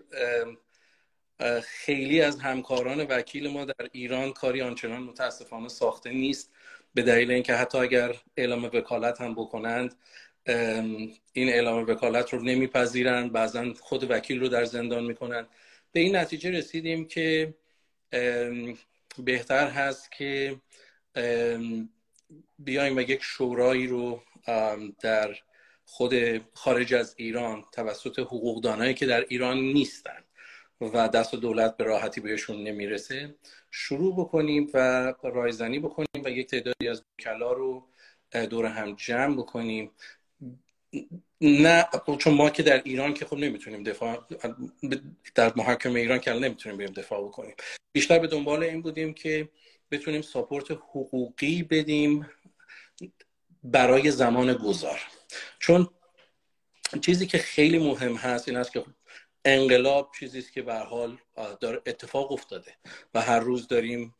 خیلی از همکاران وکیل ما در ایران کاری آنچنان متاسفانه ساخته نیست به دلیل اینکه حتی اگر اعلام وکالت هم بکنند این اعلام وکالت رو نمیپذیرند بعضا خود وکیل رو در زندان می‌کنن به این نتیجه رسیدیم که بهتر هست که بیایم و یک شورایی رو در خود خارج از ایران توسط حقوقدانایی که در ایران نیستن. و دست و دولت به راحتی بهشون نمی‌رسه. شروع بکنیم و رایزنی بکنیم و یک تعدادی از وکلا رو دور هم جمع بکنیم. نه چون ما که در ایران که خب نمی‌تونیم دفاع در محاکم ایران که نمی‌تونیم بریم دفاع بکنیم. بیشتر به دنبال این بودیم که بتونیم support حقوقی بدیم برای زمان گذار. چون چیزی که خیلی مهم هست این است که انقلاب چیزی است که به حال داره اتفاق افتاده و هر روز داریم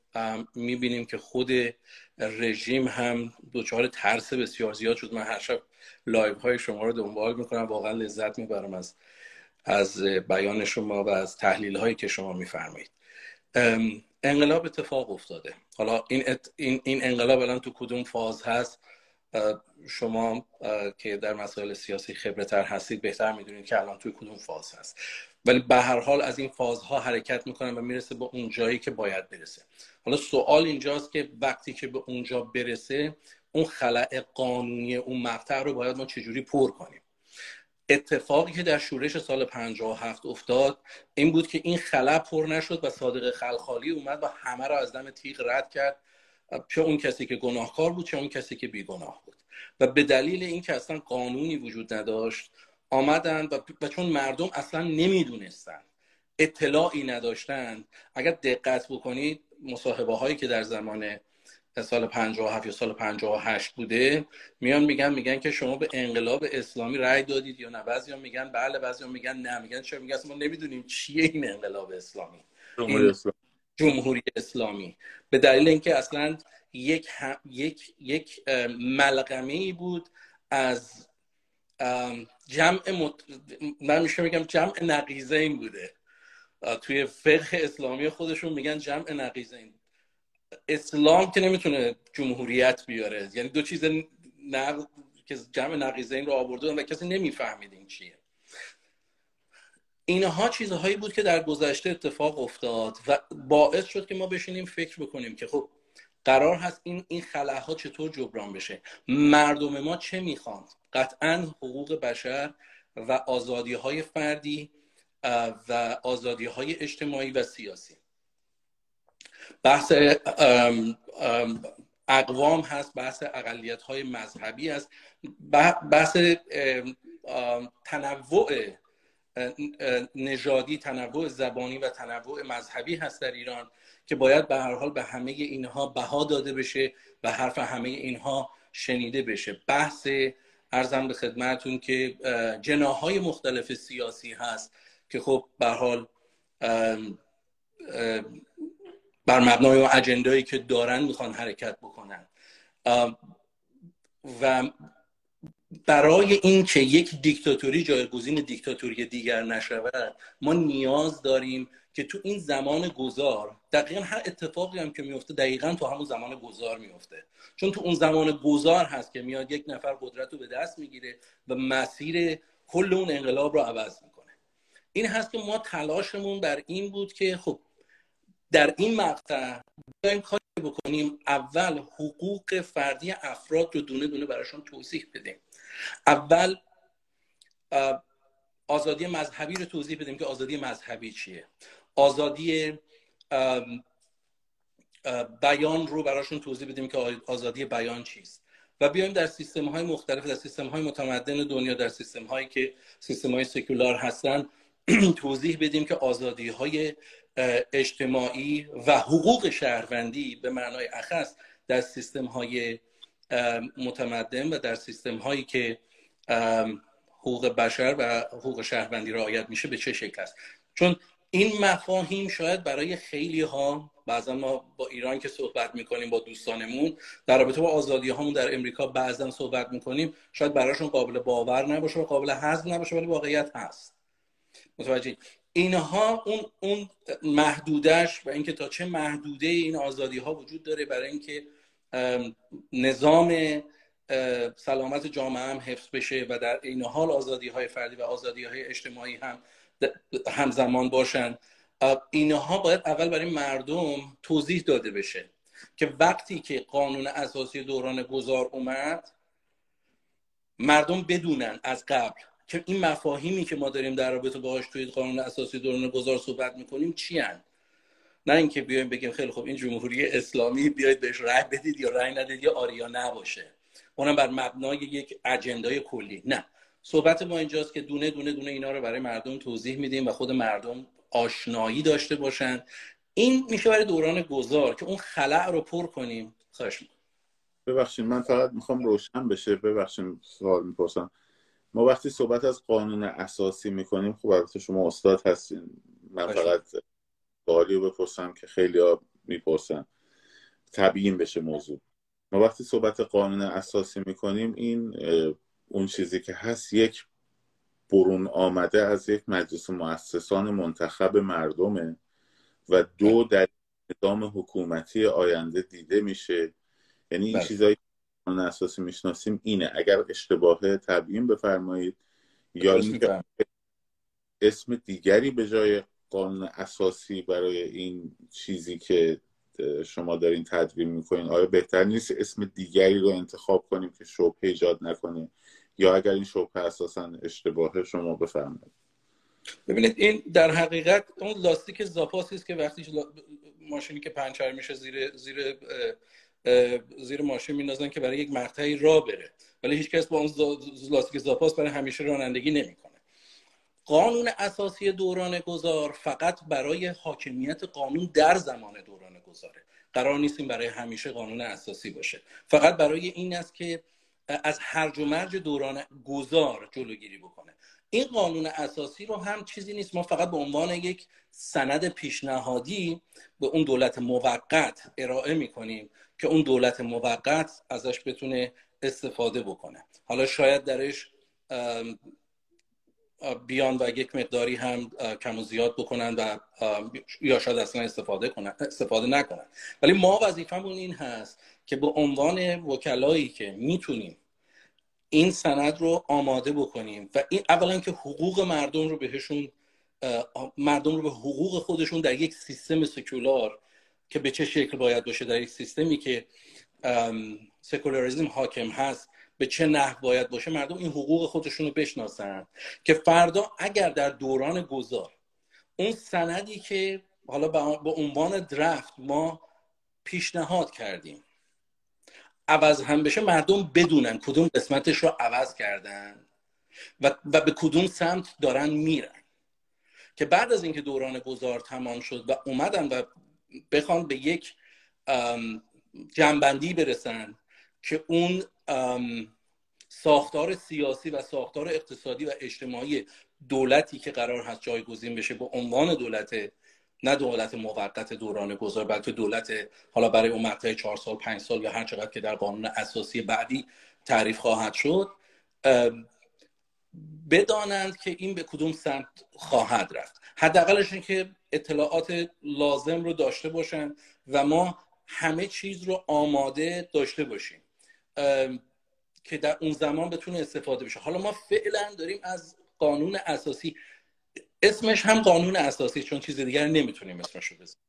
می‌بینیم که خود رژیم هم دچار ترس بسیار زیاد شد. من هر شب live های شما رو دنبال می‌کنم. واقعا لذت می‌برم از از بیان شما و از تحلیل هایی که شما میفرمایید. انقلاب اتفاق افتاده. حالا این, این, این انقلاب الان تو کدوم فاز هست؟ شما که در مسائل سیاسی خبره تر هستید بهتر می‌دونید که الان توی کدوم فاز هست. ولی به هر حال از این فازها حرکت می‌کنن و می‌رسه به اون جایی که باید برسه. حالا سوال اینجاست که وقتی که به اونجا برسه اون خلع قانونی اون مقطع رو باید ما چجوری پر کنیم؟ اتفاقی که در شورش سال 57 افتاد این بود که این خلع پر نشد و صادق خلخالی اومد و همه رو از دم تیغ رد کرد. چه اون کسی که گناهکار بود چه اون کسی که بیگناه بود. و به دلیل اینکه اصلا قانونی وجود نداشت آمدن و, چون مردم اصلا نمی‌دونستن اطلاعی نداشتن اگر دقت بکنید مصاحبه هایی که در زمان سال 57 یا سال 58 بوده میان میگن میگن که شما به انقلاب اسلامی رأی دادید یا نه. بعضی میگن بله بعضی میگن نه. میگن چرا؟ میگن ما نمی‌دونیم چیه این انقلاب اسلامی. اسلامی. جمهوری اسلامی. به دلیل اینکه اصلا یک یک یک ملغمه ای بود از جمع مت... من میشه میگم جمع نقیزین بوده. توی فقه اسلامی خودشون میگن جمع نقیزین اسلام که نمی‌تونه جمهوریت بیاره. یعنی دو چیز نقض که جمع نقیزین رو آورده و کسی نمی‌فهمید این چیه. اینها چیزهایی بود که در گذشته اتفاق افتاد و باعث شد که ما بشینیم فکر بکنیم که خب قرار هست این این خلاها چطور جبران بشه. مردم ما چه می‌خوان؟ قطعا حقوق بشر و آزادی های فردی و آزادی های اجتماعی و سیاسی. بحث اقوام هست بحث اقلیت های مذهبی هست بحث تنوع نژادی تنوع زبانی و تنوع مذهبی هست در ایران که باید به هر حال به همه اینها بها داده بشه و حرف همه اینها شنیده بشه. بحث ارزم به خدمتون که جناهای مختلف سیاسی هست که خب به حال بر مبنای اجندایی که دارن می‌خوان حرکت بکنن. و برای اینکه یک دیکتاتوری جایگزین دیکتاتوری دیگر نشود ما نیاز داریم که تو این زمان گذار دقیقا هر اتفاقی هم که میفته دقیقا تو همون زمان گذار میفته چون تو اون زمان گذار هست که میاد یک نفر قدرت رو به دست می‌گیره و مسیر کل اون انقلاب رو عوض می‌کنه. این هست که ما تلاشمون بر این بود که خب در این مقطع بیایم کاری بکنیم. اول حقوق فردی افراد رو دونه دونه براشون توضیح بدیم. اول آزادی مذهبی رو توضیح بدیم که آزادی مذهبی چیه. آزادی بیان رو براشون توضیح بدیم که آزادی بیان چیست. و بیایم در سیستم های مختلف در سیستم های متمدن دنیا در سیستم هایی که سیستم های سکولار هستن *clears throat* توضیح بدیم که آزادی های اجتماعی و حقوق شهروندی به معنای اخص در سیستم های متمدن و در سیستم هایی که حقوق بشر و حقوق شهروندی رعایت میشه به چه شکل است. چون این مفاهیم شاید برای خیلی ها بعضا ما با ایران که صحبت می‌کنیم با دوستانمون در رابطه با آزادی هامون در امریکا بعضا صحبت می‌کنیم شاید براشون قابل باور نباشه و قابل هضم نباشه ولی واقعیت هست. متوجه اینها اون اون محدودش و اینکه تا چه محدوده این آزادی ها وجود داره برای اینکه نظام سلامت جامعه هم حفظ بشه و در این حال آزادی های فردی و آزادی های اجتماعی هم همزمان باشن اینها باید اول برای مردم توضیح داده بشه که وقتی که قانون اساسی دوران گذار اومد مردم بدونن از قبل که این مفاهیمی که ما داریم در رابطه باهاش توی قانون اساسی دوران گذار صحبت می‌کنیم چی هن؟ نه اینکه بیایم بگیم خیلی خب این جمهوری اسلامی بیاید بهش رأی بدید یا رأی ندید یا آریا نباشه. اونم بر مبنای یک اجندای کلی. نه. صحبت ما اینجاست که دونه دونه دونه اینا رو برای مردم توضیح میدیم و خود مردم آشنایی داشته باشن. این میشه برای دوران گذار که اون خلع رو پر کنیم. خواهش ببخشید من فقط می‌خوام روشن بشه. ببخشید سوال می‌پرسم. ما وقتی صحبت از قانون اساسی می‌کنیم خب البته شما استاد هستین. من فقط سوالی رو بپرسم که خیلی ها می‌پرسن. تبیین بشه موضوع. ما وقتی صحبت قانون اساسی می‌کنیم این اون چیزی که هست یک برون آمده از یک مجلس مؤسسان منتخب مردمه و دو در نظام حکومتی آینده دیده میشه. یعنی این بله. چیزایی قانون اساسی می‌شناسیم اینه. اگر اشتباه تبیین بفرمایید یا اسم دیگری به جای قانون اساسی برای این چیزی که شما دارین تدوین می‌کنین آیا بهتر نیست اسم دیگری رو انتخاب کنیم که شبه ایجاد نکنیم یا اگر این شبه اساسا اشتباهه شما بفرمایید. ببینید این در حقیقت اون لاستیک زاپاسی است که وقتی ماشینی که پنچر میشه زیر زیر زیر ماشین میندازن که برای یک مقطعی را بره. ولی هیچ کس با اون لاستیک زاپاس برای همیشه رانندگی نمی‌کنه. قانون اساسی دوران گذار فقط برای حاکمیت قانون در زمان دوران گذاره. قرار نیستیم برای همیشه قانون اساسی باشه. فقط برای این است که از هرج و مرج دوران گذار جلوگیری بکنه. این قانون اساسی رو هم چیزی نیست. ما فقط به عنوان یک سند پیشنهادی به اون دولت موقت ارائه می‌کنیم که اون دولت موقت ازش بتونه استفاده بکنه. حالا شاید درش بیان و یک مقداری هم کم و زیاد بکنن و یا شاید اصلا استفاده کنن استفاده نکنن. ولی ما وظیفمون این هست که به عنوان وکلایی که می‌تونیم این سند رو آماده بکنیم و این اولا که حقوق مردم رو بهشون مردم رو به حقوق خودشون در یک سیستم سکولار که به چه شکل باید باشه در یک سیستمی که سکولاریزم حاکم هست به چه نحو باید باشه مردم این حقوق خودشون رو بشناسن که فردا اگر در دوران گذار اون سندی که حالا به عنوان درفت ما پیشنهاد کردیم عوض هم بشه مردم بدونن کدوم قسمتش رو عوض کردن و, و به کدوم سمت دارن میرن. که بعد از اینکه دوران گذار تمام شد و اومدن و بخوان به یک جنبندی برسن که اون ساختار سیاسی و ساختار اقتصادی و اجتماعی دولتی که قرار هست جایگزین بشه به عنوان دولت نه دولت موقت دوران گذار بلکه دولت حالا برای اون مقطع چهار سال پنج سال یا هر چقدر که در قانون اساسی بعدی تعریف خواهد شد بدانند که این به کدوم سمت خواهد رفت. حداقلش این که اطلاعات لازم رو داشته باشن و ما همه چیز رو آماده داشته باشیم. که در اون زمان بتونه استفاده بشه. حالا ما فعلا داریم از قانون اساسی اسمش هم قانون اساسی چون چیز دیگر نمی‌تونیم اسمش رو بزنیم.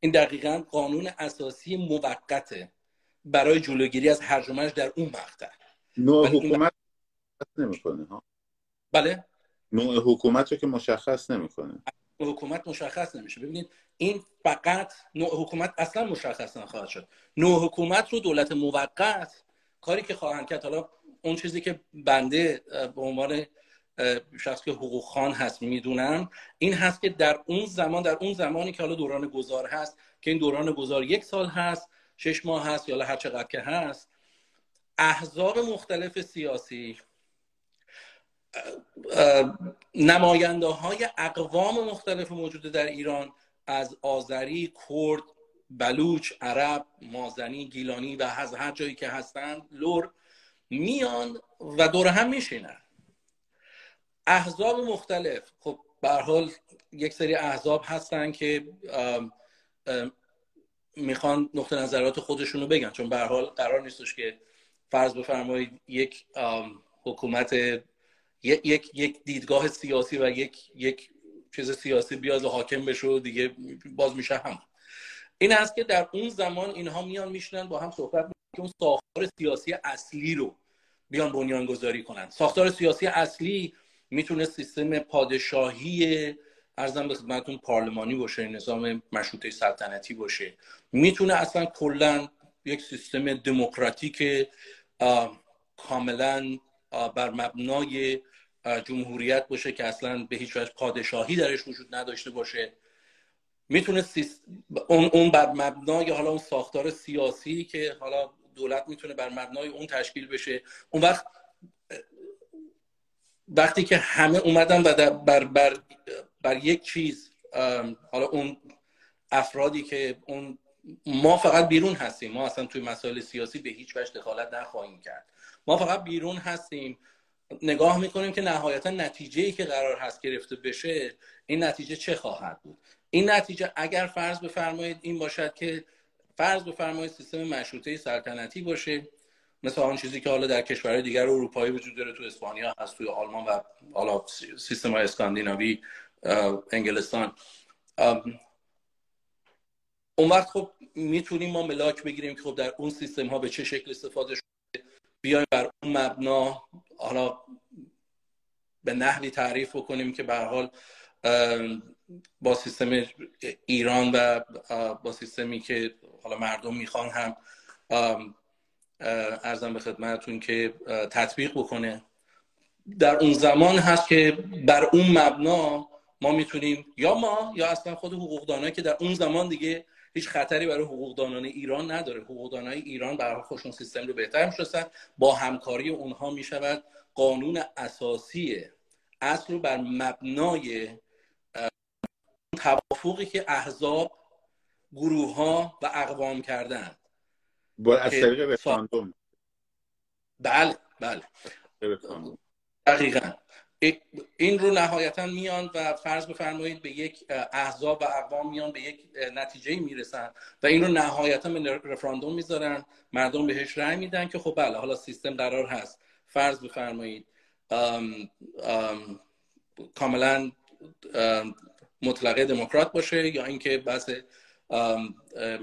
این دقیقا قانون اساسی موقته برای جلوگیری از هرج در اون مقطع. نوع حکومت نمی‌کنه ها؟ بله؟ نوع حکومت رو که مشخص نمی‌کنه. حکومت مشخص نمیشه. ببینید این فقط نوع حکومت اصلا مشخص نخواهد شد. نوع حکومت رو دولت موقت کاری که خواهند کرد حالا اون چیزی که بنده به عنوان شخص که حقوق خان هست می‌دونم این هست که در اون زمان در اون زمانی که حالا دوران گذار هست که این دوران گذار یک سال هست شش ماه هست یا هر چقدر که هست احزاب مختلف سیاسی نماینده های اقوام مختلف موجود در ایران از آذری، کرد، بلوچ، عرب، مازنی، گیلانی و از هر جایی که هستند لور میان و دور هم میشینن. احزاب مختلف خب به حال یک سری احزاب هستن که می‌خوان نقطه نظرات خودشونو بگن. چون به حال قرار نیستش که فرض بفرمایید یک حکومت یک یک دیدگاه سیاسی و یک یک چیز سیاسی بیاد و حاکم بشه و دیگه باز میشه هم این هست که در اون زمان اینها میان میشنن با هم صحبت که اون ساختار سیاسی اصلی رو بیان بنیان گذاری کنن. ساختار سیاسی اصلی می‌تونه سیستم پادشاهی ارزم به خدمتتون پارلمانی باشه نظام مشروطه سلطنتی باشه. می‌تونه اصلا کلا یک سیستم دموکراتیک کاملا بر مبنای جمهوریت باشه که اصلا به هیچ وجه پادشاهی درش وجود نداشته باشه. می‌تونه اون اون بر مبنای حالا اون ساختار سیاسی که حالا دولت می‌تونه بر مبنای اون تشکیل بشه اون وقت وقتی که همه اومدن و بر, بر, بر یک چیز حالا اون افرادی که اون ما فقط بیرون هستیم ما اصلا توی مسائل سیاسی به هیچ وجه دخالت نخواهیم کرد. ما فقط بیرون هستیم. نگاه می‌کنیم که نهایتا نتیجه ای که قرار هست گرفته بشه این نتیجه چه خواهد بود؟ این نتیجه اگر فرض بفرمایید این باشد که فرض بفرمایید سیستم مشروطه سلطنتی باشه مثل آن چیزی که حالا در کشورهای دیگر اروپایی وجود داره تو اسپانیا هست توی آلمان و حالا سیستم های اسکاندیناوی انگلستان. اون وقت خب می‌تونیم ما ملاک بگیریم که خب در اون سیستم ها به چه شکل استفاده شده بیایم بر اون مبنا حالا به نحوی تعریف بکنیم که به حال با سیستم ایران و با سیستمی که حالا مردم می‌خوان هم ارزم به خدمتتون که تطبیق بکنه. در اون زمان هست که بر اون مبنا ما می‌تونیم یا ما یا اصلا خود حقوقدانایی که در اون زمان دیگه هیچ خطری برای حقوقدانان ایران نداره. حقوقدانای ایران برای خودشون سیستم رو بهتر می‌شناسن با همکاری اونها می‌شود. قانون اساسی اصل رو بر مبنای توافقی که احزاب گروه ها و اقوام کردن با از طریق رفراندوم بله بله. دقیقا. این رو نهایتا میان و فرض بفرمایید به یک احزاب و اقوام میان به یک نتیجه می‌رسن و این رو نهایتا به رفراندوم می‌ذارن. مردم بهش رأی میدن که خب بله حالا سیستم قرار هست. فرض بفرمایید کاملا مطلقه دموکرات باشه یا اینکه بحث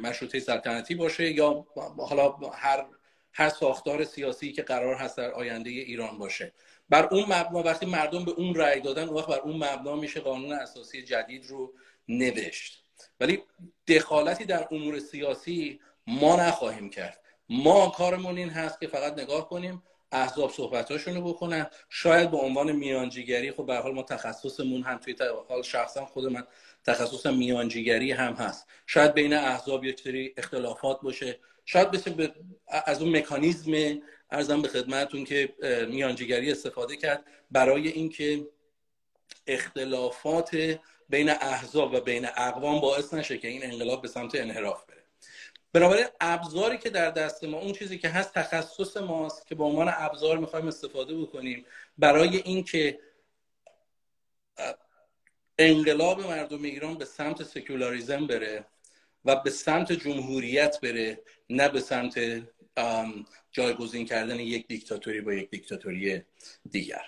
مشروطه سلطنتی باشه یا حالا هر هر ساختار سیاسی که قرار هست در آینده ایران باشه. بر اون مبنا وقتی مردم به اون رأی دادن وقت بر اون مبنا میشه قانون اساسی جدید رو نوشت. ولی دخالتی در امور سیاسی ما نخواهیم کرد. ما کارمون این هست که فقط نگاه کنیم احزاب صحبتاشون رو بکنن. شاید به عنوان میانجیگری خب به حال ما تخصصمون هم توی حال شخصا خود من تخصص میانجیگری هم هست. شاید بین احزاب یک سری اختلافات باشه. شاید بشه از اون مکانیزم ارزم به خدمتون که میانجیگری استفاده کرد برای اینکه اختلافات بین احزاب و بین اقوام باعث نشه که این انقلاب به سمت انحراف بره. بنابراین ابزاری که در دست ما اون چیزی که هست تخصص ماست که به عنوان ابزار می‌خوایم استفاده بکنیم. برای اینکه انقلاب مردم ایران به سمت سکولاریزم بره و به سمت جمهوریت بره نه به سمت جایگزین کردن یک دیکتاتوری با یک دیکتاتوری دیگر.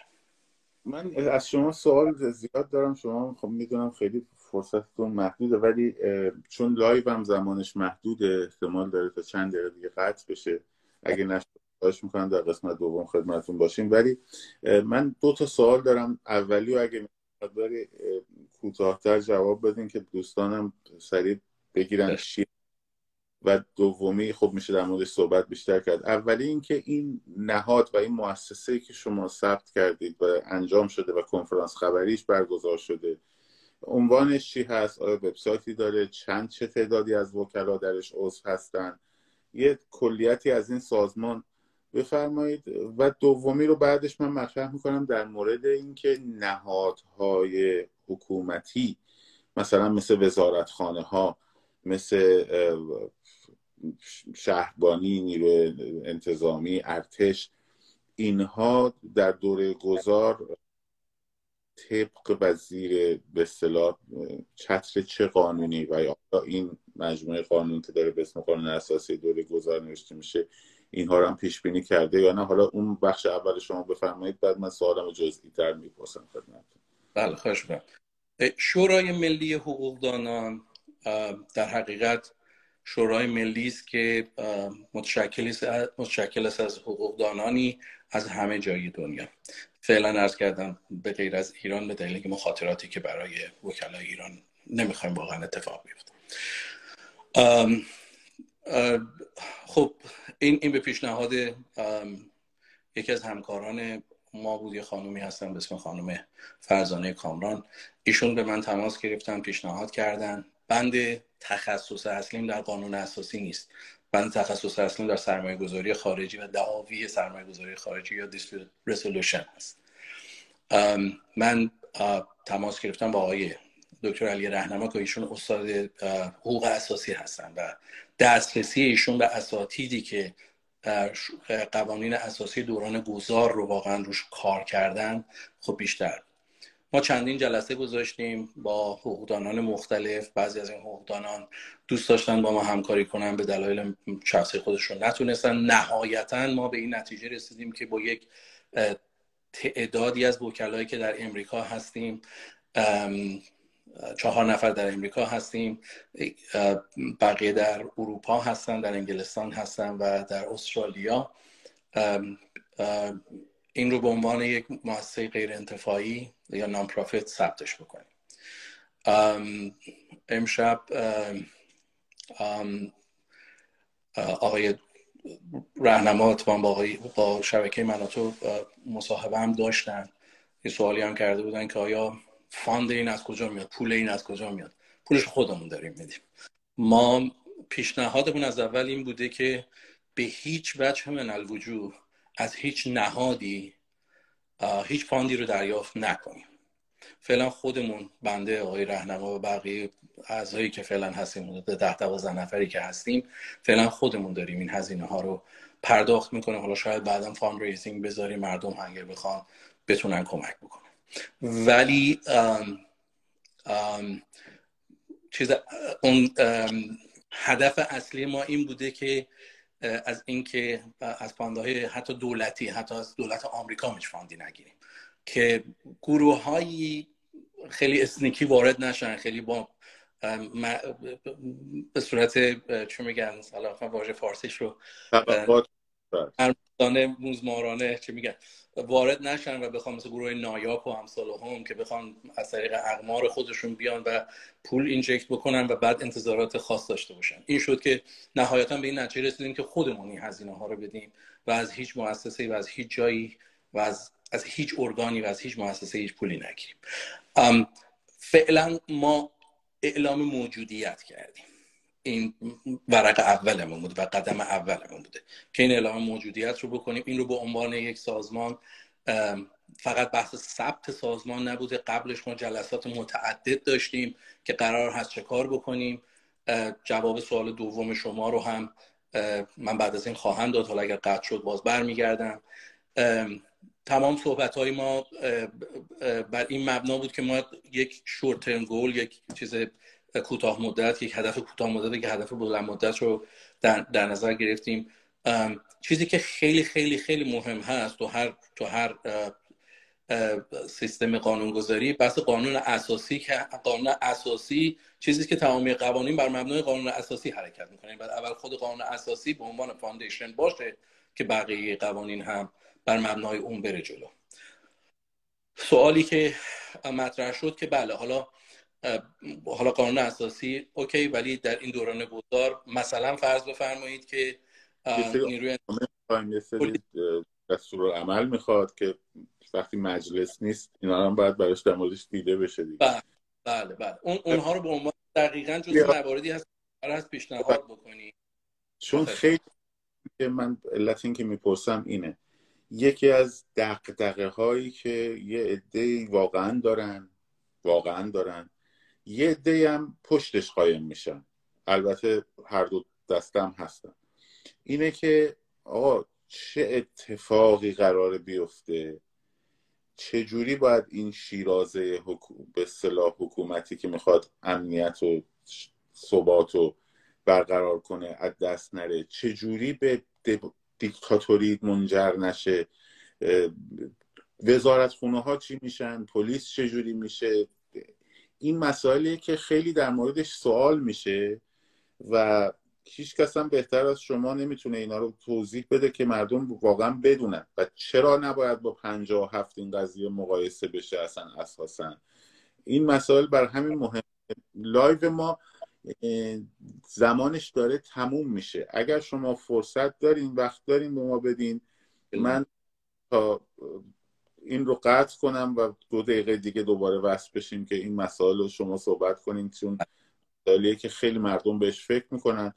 من از شما سوال زیاد دارم. شما خب می‌دونم خیلی فرصتتون محدوده ولی چون لایو هم زمانش محدوده احتمال داره تا چند دقیقه دیگه قطع بشه. اگه نشد خواهش می‌کنم در قسمت دوم خدمتتون باشیم. ولی من دو تا سوال دارم. اولی و اگه مقداری کوتاهتر جواب بدین که دوستانم سریع بگیرن چی و دومی خب میشه در مورد صحبت بیشتر کرد. اولی اینکه این نهاد و این مؤسسه که شما ثبت کردید و انجام شده و کنفرانس خبریش برگزار شده عنوانش چی هست؟ آیا وبسایتی داره؟ چند چه تعدادی از وکلا درش عضو هستن؟ یه کلیتی از این سازمان بفرمایید. و دومی رو بعدش من مطرح می‌کنم در مورد اینکه نهادهای حکومتی مثلا مثل وزارتخانه ها مثل شهربانی نیرو انتظامی ارتش اینها در دوره گذار طبق وزیر به اصطلاح چتر چه قانونی و یا این مجموعه قانون که داره به اسم قانون اساسی دوره گذار نوشته میشه اینها رو هم پیش بینی کرده یا نه؟ حالا اون بخش اول شما بفرمایید بعد من سوالم جزئی تر می‌پرسم خدمتتون. بله خواهش شورای ملی حقوقدانان در حقیقت شورای ملی است که متشکل است از حقوقدانانی از همه جای دنیا. فعلا ارز کردم به غیر از ایران به دلیل مخاطراتی که برای وکلای ایران نمی‌خوایم واقعا اتفاق بیفته. خب این این به پیشنهاد یکی از همکاران ما بود یه خانومی هستن به اسم خانم فرزانه کامران. ایشون به من تماس گرفتن پیشنهاد کردن. بند تخصص اصلیم در قانون اساسی نیست. بند تخصص اصلیم در سرمایه گذاری خارجی و دعاوی سرمایه گذاری خارجی یا رسولوشن هست. من تماس گرفتم با آقای دکتر علی رهنما که ایشون استاد حقوق اساسی هستن و دسترسی ایشون به اساتیدی که قوانین اساسی دوران گذار رو واقعا روش کار کردن خب بیشتر. ما چندین جلسه گذاشتیم با حقوقدانان مختلف بعضی از این حقوقدانان دوست داشتن با ما همکاری کنن به دلایل شخصی خودشون نتونستن. نهایتا ما به این نتیجه رسیدیم که با یک تعدادی از وکلایی که در امریکا هستیم چهار نفر در امریکا هستیم بقیه در اروپا هستن در انگلستان هستن و در استرالیا. این رو به عنوان یک مؤسسه غیر انتفاعی یا نام پرافیت ثبتش بکنیم. امشب آقای رهنما با, با شبکه منوتو مصاحبه هم داشتن. یه سوالی هم کرده بودن که آیا fund این از کجا میاد؟ پول این از کجا میاد؟ پولش خودمون داریم میدیم. ما پیشنهادمون از اول این بوده که به هیچ وجه من الوجود از هیچ نهادی هیچ fund ی رو دریافت نکنیم. فعلا خودمون بنده آقای رهنما و بقیه اعضایی که فعلا هستیم ده دوازده نفری که هستیم فعلا خودمون داریم این هزینه ها رو پرداخت می‌کنیم. حالا شاید بعدا fundraising بذاریم مردم اگر بخوان بتونن کمک بکنن. ولی آم آم چیز اون هدف اصلی ما این بوده که از اینکه از های حتی دولتی حتی از دولت آمریکا میش fund ی نگیریم. که گروه هایی خیلی اسنیکی وارد نشن خیلی با به صورت چه میگن؟ واژه فارسیش رو ارمزانه موزمارانه چه میگن وارد نشن و بخوام مثل گروه نایاپ و همسال هم که بخوان از طریق اقمار خودشون بیان و پول اینجکت بکنن و بعد انتظارات خاص داشته باشن. این شد که نهایتا به این نتیجه رسیدیم که خودمون این هزینه ها رو بدیم و از هیچ مؤسسه و از هیچ جایی و از, از هیچ ارگانی و از هیچ مؤسسه هیچ پولی نگیریم. فعلا ما اعلام موجودیت کردیم. این ورق اولمون بود و قدم اولمون بوده. که این اعلام موجودیت رو بکنیم این رو به عنوان یک سازمان فقط بحث ثبت سازمان نبوده. قبلش ما جلسات متعدد داشتیم که قرار هست چه کار بکنیم. جواب سوال دوم شما رو هم من بعد از این خواهم داد. حالا اگر قطع شد باز برمیگردم. تمام صحبت های ما بر این مبنا بود که ما یک شورت ترم گول یک چیز کوتاه مدت یک هدف کوتاه مدت که هدف بلند مدت رو در, در نظر گرفتیم. چیزی که خیلی خیلی خیلی مهم هست تو هر تو هر سیستم قانونگذاری بحث قانون اساسی که قانون اساسی چیزی که تمامی قوانین بر مبنای قانون اساسی حرکت می‌کنه. بعد اول خود قانون اساسی به عنوان foundation باشه که بقیه قوانین هم بر مبنای اون بره جلو. سوالی که مطرح شد که بله حالا حالا قانون اساسی okay ولی در این دوران گذار مثلا فرض بفرمایید که نیروی دستور عمل می‌خواد که وقتی مجلس نیست اینا هم باید براش در موردش دیده بشه دیگه. بله بله, بله. اون اونها رو به عنوان دقیقا جز مواردی هست هست پیشنهاد بکنی. چون خیلی که من علت این که می‌پرسم اینه. یکی از دقدقه هایی که یه عده واقعا دارن واقعا دارن یه هم پشتش قایم میشن. البته هر دو دستم هستن. اینه که آقا چه اتفاقی قرار بیفته؟ چجوری باید این شیرازه به صلاح حکومتی که می‌خواد امنیت و ثبات و برقرار کنه از دست نره؟ چجوری به دیکتاتوری منجر نشه؟ وزارت خونه ها چی میشن؟ پلیس چجوری میشه؟ این مسائلیه که خیلی در موردش سوال میشه و هیچ کس هم بهتر از شما نمی‌تونه اینا رو توضیح بده که مردم واقعا بدونن. و چرا نباید با پنجاه هفت این قضیه مقایسه بشه اصلا اساسا؟ این مسائل بر همین مهم. live ما زمانش داره تموم میشه. اگر شما فرصت دارین وقت دارین به ما بدین من تا این رو قطع کنم و دو دقیقه دیگه دوباره وصل بشیم که این مسائل رو شما صحبت کنین چون دلیه که خیلی مردم بهش فکر می‌کنن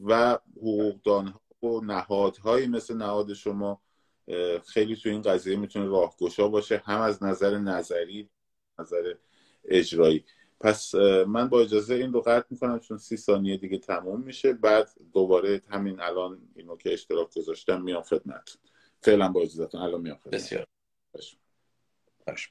و حقوقدان و نهادهایی مثل نهاد شما خیلی تو این قضیه می‌تونه راهگشا باشه هم از نظر نظری نظر اجرایی. پس من با اجازه این رو قطع می‌کنم چون سی ثانیه دیگه تموم میشه. بعد دوباره همین الان اینو که اشتراک گذاشتم میام خدمت فعلا با اجازهتون الان میام خدمت بسیار. Pois.